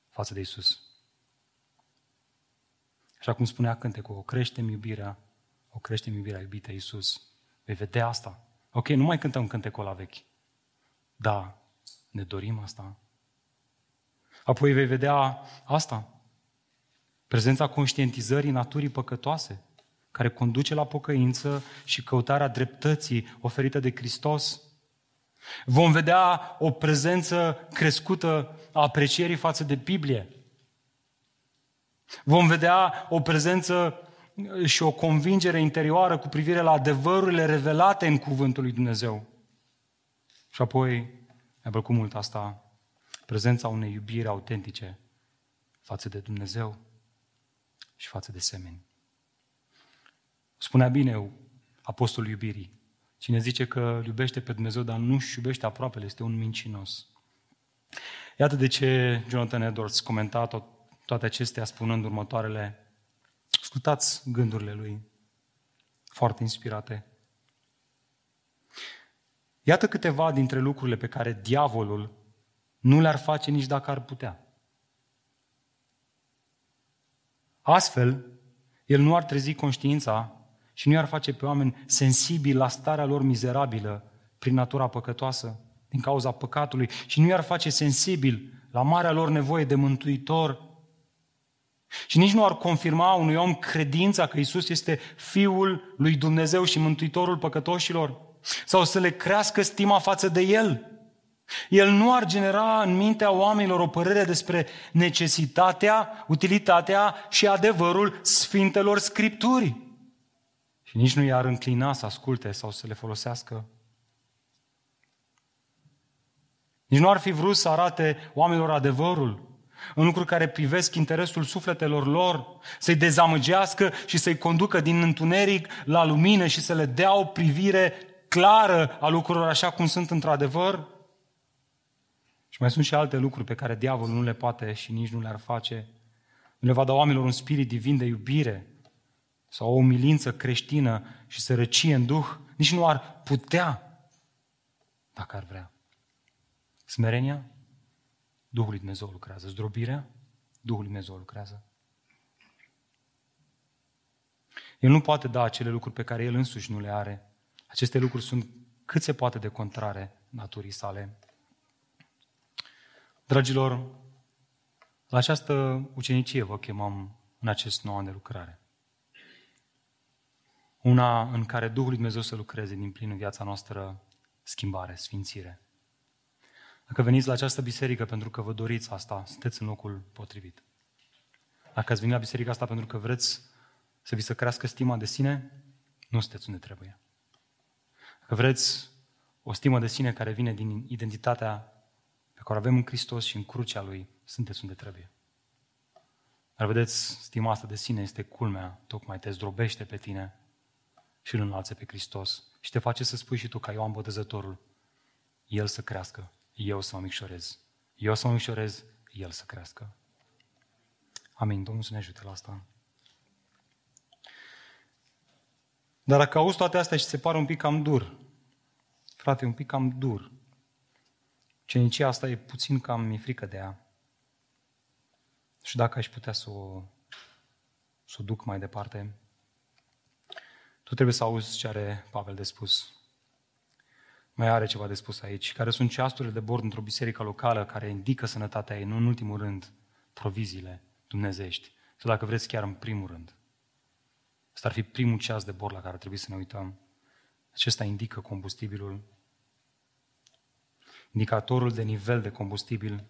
față de Isus. Așa cum spunea cântecul, o creștem iubirea, o creștem iubirea iubită Iisus. Vei vedea asta. Ok, nu mai cântăm cântecul la vechi. Da, ne dorim asta. Apoi vei vedea asta. Prezența conștientizării naturii păcătoase, care conduce la pocăință și căutarea dreptății oferită de Hristos. Vom vedea o prezență crescută a aprecierii față de Biblie. Vom vedea o prezență și o convingere interioară cu privire la adevărurile revelate în Cuvântul lui Dumnezeu. Și apoi, mi-a plăcut mult asta, prezența unei iubiri autentice față de Dumnezeu și față de semeni. Spunea bine apostolul iubirii. Cine zice că îl iubește pe Dumnezeu, dar nu și iubește aproapele, este un mincinos. Iată de ce Jonathan Edwards comenta tot, toate acestea spunând următoarele. Ascultați gândurile lui, foarte inspirate. Iată câteva dintre lucrurile pe care diavolul nu le-ar face nici dacă ar putea. Astfel, el nu ar trezi conștiința și nu i-ar face pe oameni sensibili la starea lor mizerabilă prin natura păcătoasă, din cauza păcatului, și nu i-ar face sensibil la marea lor nevoie de mântuitor. Și nici nu ar confirma unui om credința că Isus este Fiul lui Dumnezeu și Mântuitorul păcătoșilor, sau să le crească stima față de El. El nu ar genera în mintea oamenilor o părere despre necesitatea, utilitatea și adevărul Sfintelor Scripturii. Și nici nu i-ar înclina să asculte sau să le folosească. Nici nu ar fi vrut să arate oamenilor adevărul, în lucruri care privesc interesul sufletelor lor, să-i dezamăgească și să-i conducă din întuneric la lumină și să le dea o privire clară a lucrurilor așa cum sunt într-adevăr. Și mai sunt și alte lucruri pe care diavolul nu le poate și nici nu le-ar face. Nu le va da oamenilor un spirit divin de iubire sau o umilință creștină și sărăcie în duh. Nici nu ar putea dacă ar vrea. Smerenia, Duhul lui Dumnezeu lucrează. Zdrobirea, Duhul lui Dumnezeu lucrează. El nu poate da acele lucruri pe care el însuși nu le are. Aceste lucruri sunt cât se poate de contrare naturii sale. Dragilor, la această ucenicie vă chemăm în acest nou an de lucrare. Una în care Duhul lui Dumnezeu să lucreze din plin în viața noastră schimbare, sfințire. Dacă veniți la această biserică pentru că vă doriți asta, sunteți în locul potrivit. Dacă ați venit la biserica asta pentru că vreți să vi se crească stima de sine, nu sunteți unde trebuie. Dacă vreți o stimă de sine care vine din identitatea pe care o avem în Hristos și în crucea Lui, sunteți unde trebuie. Dar vedeți, stima asta de sine este culmea, tocmai te zdrobește pe tine și îl înalță pe Hristos și te face să spui și tu ca Ioan Botezătorul, El să crească, eu să mă micșorez. Eu să mă micșorez, El să crească. Amin. Domnul să ne ajute la asta. Dar dacă auzi toate astea și se pare un pic cam dur, frate, un pic cam dur, Cenicia asta e puțin cam mi frică de ea. Și dacă aș putea să o, să o duc mai departe, tu trebuie să auzi ce are Pavel de spus. Mai are ceva de spus aici. Care sunt ceasurile de bord într-o biserică locală care indică sănătatea ei, nu în ultimul rând, proviziile dumnezești. Sau dacă vreți, chiar în primul rând. Asta ar fi primul ceas de bord la care trebuie să ne uităm. Acesta indică combustibilul indicatorul de nivel de combustibil.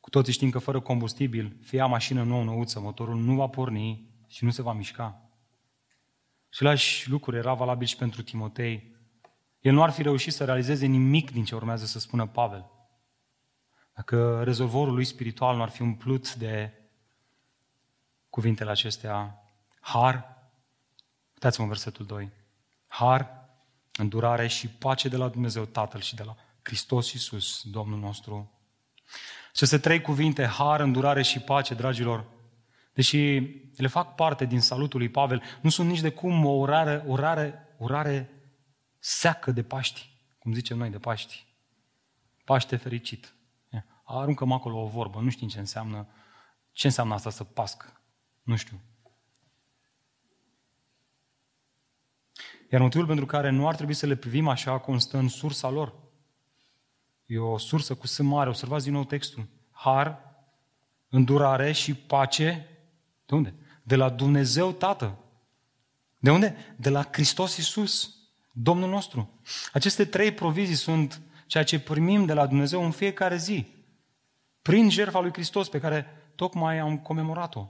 Cu toții știm că fără combustibil, fie mașină nouă, nouță, motorul nu va porni și nu se va mișca. Și lași lucruri era valabil și pentru Timotei. El nu ar fi reușit să realizeze nimic din ce urmează să spună Pavel. Dacă rezervorul lui spiritual nu ar fi umplut de cuvintele acestea, har, uitați-vă în versetul 2, har, îndurare și pace de la Dumnezeu Tatăl și de la Hristos Iisus, Domnul nostru. Aceste trei cuvinte, har, îndurare și pace, dragilor, deși le fac parte din salutul lui Pavel, nu sunt nici de cum o urare, urare, urare seacă de Paști, cum zicem noi de Paști. Paște fericit. Aruncă-mă acolo o vorbă, nu știm ce înseamnă, ce înseamnă asta să pasc. Nu știu. Iar motivul pentru care nu ar trebui să le privim așa constă în sursa lor. E o sursă cu S mare, observați din nou textul. Har, îndurare și pace. De unde? De la Dumnezeu Tată. De unde? De la Hristos Iisus, Domnul nostru. Aceste trei provizii sunt ceea ce primim de la Dumnezeu în fiecare zi. Prin jertfa lui Hristos pe care tocmai am comemorat-o.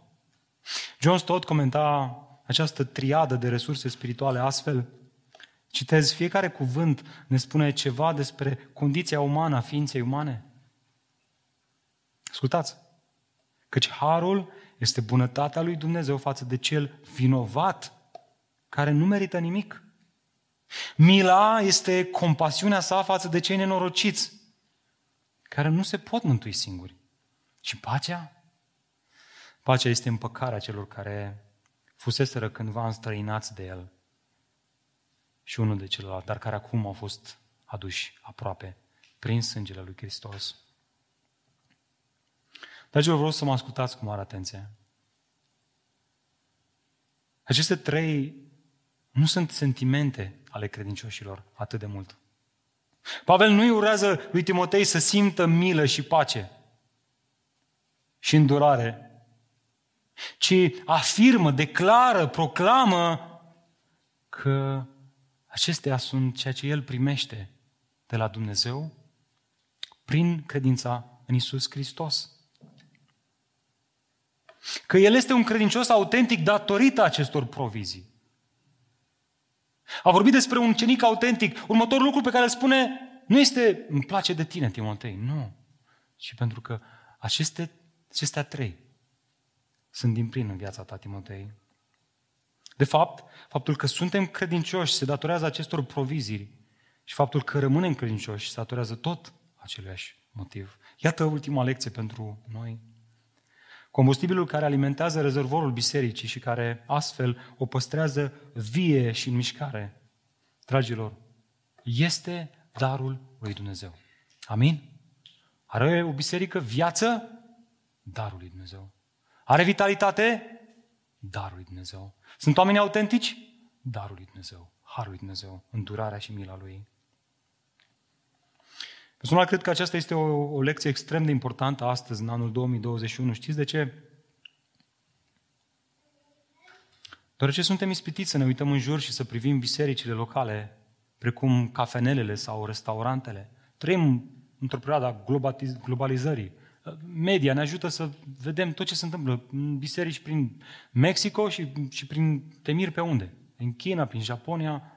John Stott comenta această triadă de resurse spirituale astfel. Citez, fiecare cuvânt ne spune ceva despre condiția umană a ființei umane. Ascultați, căci harul este bunătatea lui Dumnezeu față de cel vinovat, care nu merită nimic. Mila este compasiunea sa față de cei nenorociți, care nu se pot mântui singuri. Și pacea? Pacea este împăcarea celor care fuseseră cândva înstrăinați de el și unul de celălalt, dar care acum au fost aduși aproape prin sângele lui Hristos. Dragilor, vreau să mă ascultați cu mare atenție. Aceste trei nu sunt sentimente ale credincioșilor atât de mult. Pavel nu-i urează lui Timotei să simtă milă și pace și îndurare, ci afirmă, declară, proclamă că acestea sunt ceea ce el primește de la Dumnezeu prin credința în Isus Hristos. Că el este un credincios autentic datorită acestor provizii. A vorbit despre un cenic autentic. Următorul lucru pe care îl spune nu este îmi place de tine, Timotei, nu. Și pentru că aceste, acestea trei sunt din plin în viața ta, Timotei. De fapt, faptul că suntem credincioși se datorează acestor provizii și faptul că rămânem credincioși se datorează tot aceleași motiv. Iată ultima lecție pentru noi. Combustibilul care alimentează rezervorul bisericii și care astfel o păstrează vie și în mișcare, dragilor, este darul lui Dumnezeu. Amin? Are o biserică viață? Darul lui Dumnezeu. Are vitalitate? Darul lui Dumnezeu. Sunt oameni autentici? Darul lui Dumnezeu. Harul lui Dumnezeu. Îndurarea și mila lui. Personal, cred că aceasta este o, o lecție extrem de importantă astăzi, în anul 2021. Știți de ce? Deoarece suntem ispitiți să ne uităm în jur și să privim bisericile locale, precum cafenelele sau restaurantele. Trăim într-o perioadă a globalizării. Media ne ajută să vedem tot ce se întâmplă în biserici prin Mexico și, și prin temir pe unde? În China, prin Japonia,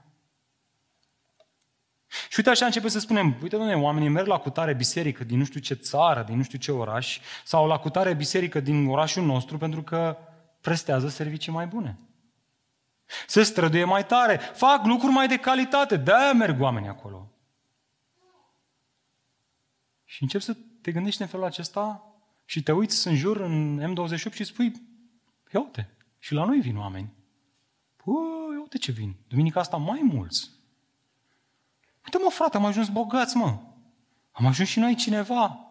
și uite așa începe să spunem, uite doamne, oamenii merg la cutare biserică din nu știu ce țară, din nu știu ce oraș, sau la cutare biserică din orașul nostru pentru că prestează servicii mai bune. Se străduie mai tare, fac lucruri mai de calitate, de-aia merg oamenii acolo. Și încep să te gândești în felul acesta și te uiți în jur în M28 și spui, ia uite, și la noi vin oameni. Păi, uite ce vin. Duminica asta mai mulți. Uite mă, frate, am ajuns bogați, mă. Am ajuns și noi cineva.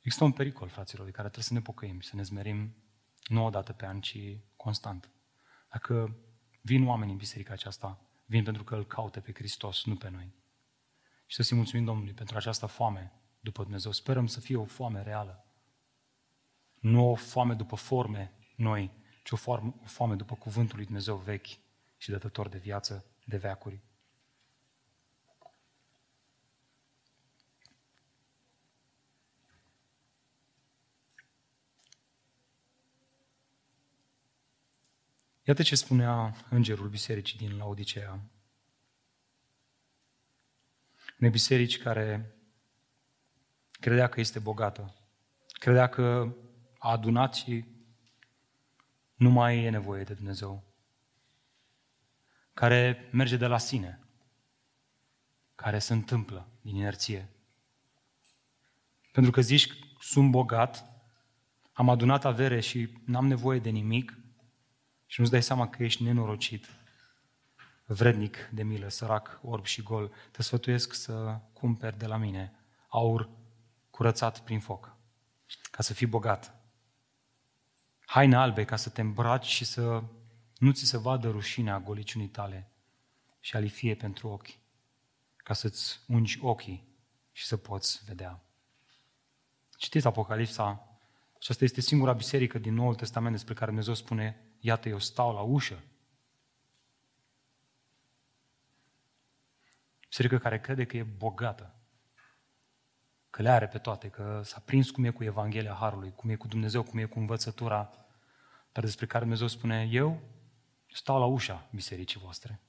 Există un pericol, fraților, de care trebuie să ne pocăim, să ne zmerim nu o dată pe an, ci constant. Dacă vin oameni în biserica aceasta, vin pentru că îl caute pe Hristos, nu pe noi. Și să-i mulțumim Domnului pentru această foame după Dumnezeu. Sperăm să fie o foame reală. Nu o foame după forme noi, ci o, foame, o foame după cuvântul lui Dumnezeu vechi și dătător de viață, de veacuri. Iată ce spunea îngerul bisericii din Laodicea. Unei biserici care credea că este bogată, credea că a adunat și nu mai e nevoie de Dumnezeu, care merge de la sine, care se întâmplă din inerție. Pentru că zici, sunt bogat, am adunat avere și n-am nevoie de nimic și nu-ți dai seama că ești nenorocit, vrednic de milă, sărac, orb și gol, te sfătuiesc să cumperi de la mine aur curățat prin foc, ca să fii bogat. Haine albe ca să te îmbraci și să nu ți se vadă rușinea goliciunii tale și alifie pentru ochi, ca să-ți ungi ochii și să poți vedea. Citiți Apocalipsa. Aceasta este singura biserică din Noul Testament despre care Dumnezeu spune, iată, eu stau la ușă. Biserică care crede că e bogată, că le are pe toate, că s-a prins cum e cu Evanghelia Harului, cum e cu Dumnezeu, cum e cu învățătura, dar despre care Dumnezeu spune, eu stau la ușa bisericii voastre.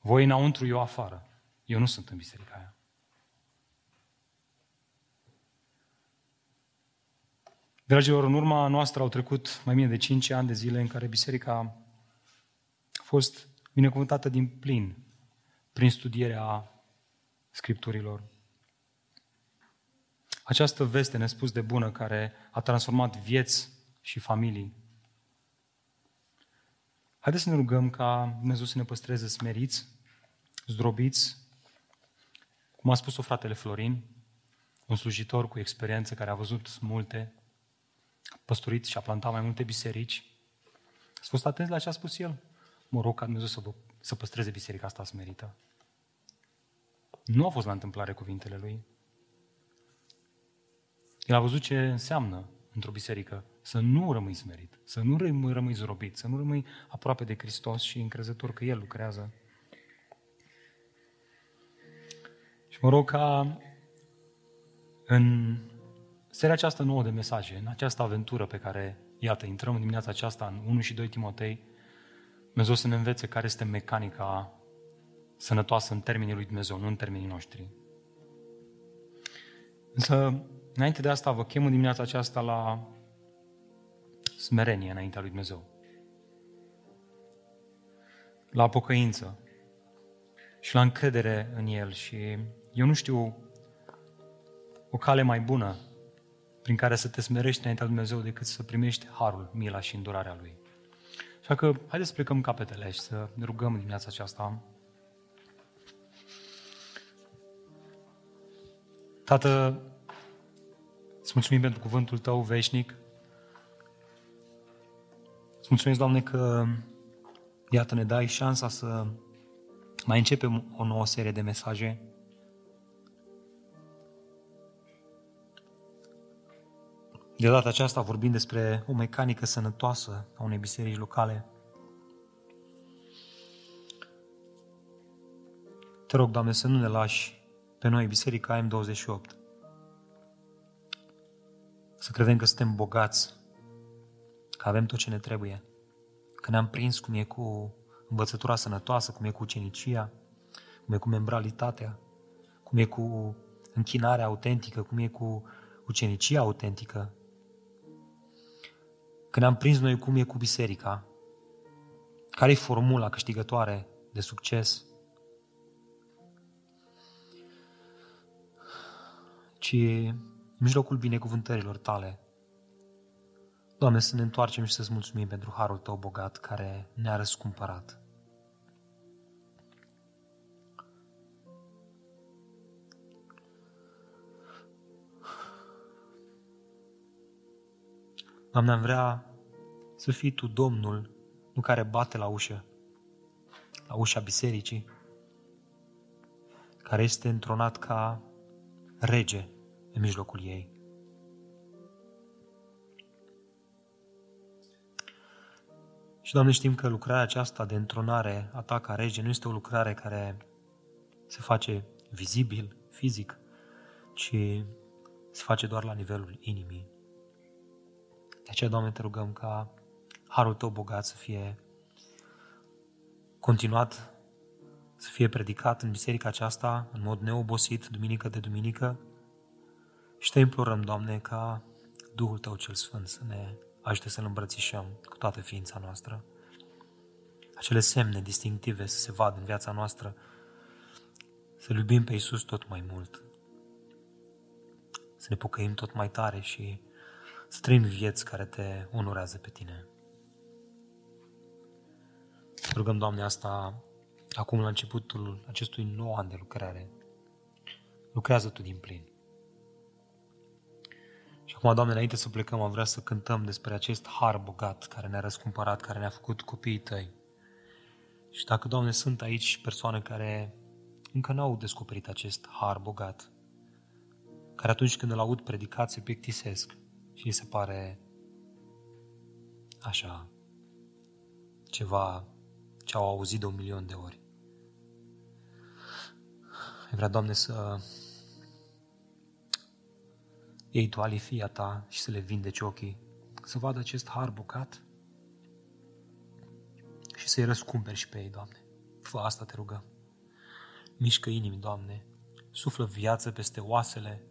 Voi înăuntru, eu afară. Eu nu sunt în biserica aia. Dragilor, în urma noastră au trecut mai bine de 5 ani de zile în care biserica a fost binecuvântată din plin prin studierea Scripturilor. Această veste nespus de bună care a transformat vieți și familii. Haideți să ne rugăm ca Dumnezeu să ne păstreze smeriți, zdrobiți, cum a spus-o fratele Florin, un slujitor cu experiență care a văzut multe, a păstorit și a plantat mai multe biserici. Ați fost atenți la ce a spus el? Mă rog ca Dumnezeu să, vă, să păstreze biserica asta smerită. Nu a fost la întâmplare cuvintele lui. El a văzut ce înseamnă într-o biserică să nu rămâi smerit, să nu rămâi zrobit, să nu rămâi aproape de Hristos și încrezător că El lucrează. Și mă rog ca în seria aceasta nouă de mesaje, în această aventură pe care, iată, intrăm în dimineața aceasta în 1 și 2 Timotei, Dumnezeu să ne învețe care este mecanica sănătoasă în termenii lui Dumnezeu, nu în termenii noștri. Însă, înainte de asta, vă chem în dimineața aceasta la smerenie înaintea lui Dumnezeu. La pocăință și la încredere în El. Și eu nu știu o cale mai bună prin care să te smerești înaintea lui Dumnezeu decât să primești harul, mila și îndurarea Lui. Așa că haideți să plecăm capetele și să ne rugăm în dimineața aceasta. Tată, îți mulțumim pentru cuvântul Tău veșnic. Îți mulțumesc, Doamne, că iată ne dai șansa să mai începem o nouă serie de mesaje. De data aceasta vorbim despre o mecanică sănătoasă a unei biserici locale. Te rog, Doamne, să nu ne lași pe noi, Biserica M28, să credem că suntem bogați, că avem tot ce ne trebuie, că ne-am prins cum e cu învățătura sănătoasă, cum e cu ucenicia, cum e cu membralitatea, cum e cu închinarea autentică, cum e cu ucenicia autentică, că ne-am prins noi cum e cu biserica, care e formula câștigătoare de succes, ci în mijlocul binecuvântărilor tale. Doamne, să ne întoarcem și să-ți mulțumim pentru harul tău bogat care ne-a răscumpărat. Doamne, am vrea să fii Tu Domnul, nu care bate la ușă, la ușa bisericii, care este întronat ca rege în mijlocul ei. Și, Doamne, știm că lucrarea aceasta de întronare a Ta ca rege nu este o lucrare care se face vizibil, fizic, ci se face doar la nivelul inimii. De aceea, Doamne, te rugăm ca harul Tău bogat să fie continuat, să fie predicat în biserica aceasta în mod neobosit, duminică de duminică, și te implorăm, Doamne, ca Duhul Tău cel Sfânt să ne ajute să-L îmbrățișăm cu toată ființa noastră. Acele semne distinctive să se vadă în viața noastră, să iubim pe Iisus tot mai mult, să ne pocăim tot mai tare și să trăim vieți care te onorează pe Tine. Rugăm, Doamne, asta acum la începutul acestui nou an de lucrare, lucrează Tu din plin. Și acum, Doamne, înainte să plecăm, am vrea să cântăm despre acest har bogat care ne-a răscumpărat, care ne-a făcut copiii Tăi. Și dacă, Doamne, sunt aici persoane care încă n-au descoperit acest har bogat, care atunci când îl aud predicat se plictisesc și îi se pare așa, ceva ce au auzit de un milion de ori. Vrea, Doamne, să iei Tu alifia Ta și să le vindeci ochii, să vadă acest har bogat și să-i răscumperi și pe ei, Doamne. Fă asta, te rugăm. Mișcă inimi, Doamne, suflă viață peste oasele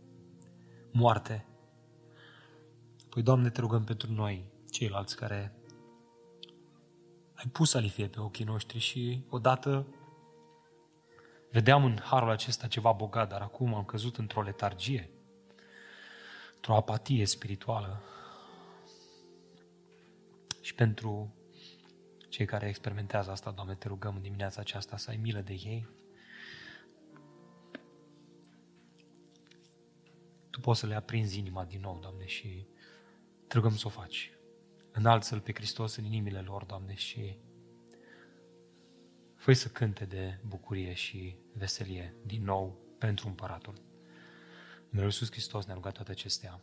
moarte. Păi, Doamne, te rugăm pentru noi, ceilalți care ai pus alifie pe ochii noștri și odată vedeam în harul acesta ceva bogat, dar acum am căzut într-o letargie, într-o apatie spirituală. Și pentru cei care experimentează asta, Doamne, te rugăm în dimineața aceasta să ai milă de ei. Tu poți să le aprinzi inima din nou, Doamne, și te rugăm să o faci. Înalță-L pe Hristos în inimile lor, Doamne, și fă să cânte de bucurie și veselie din nou pentru împăratul. În Iisus Hristos ne-a rugat toate acestea.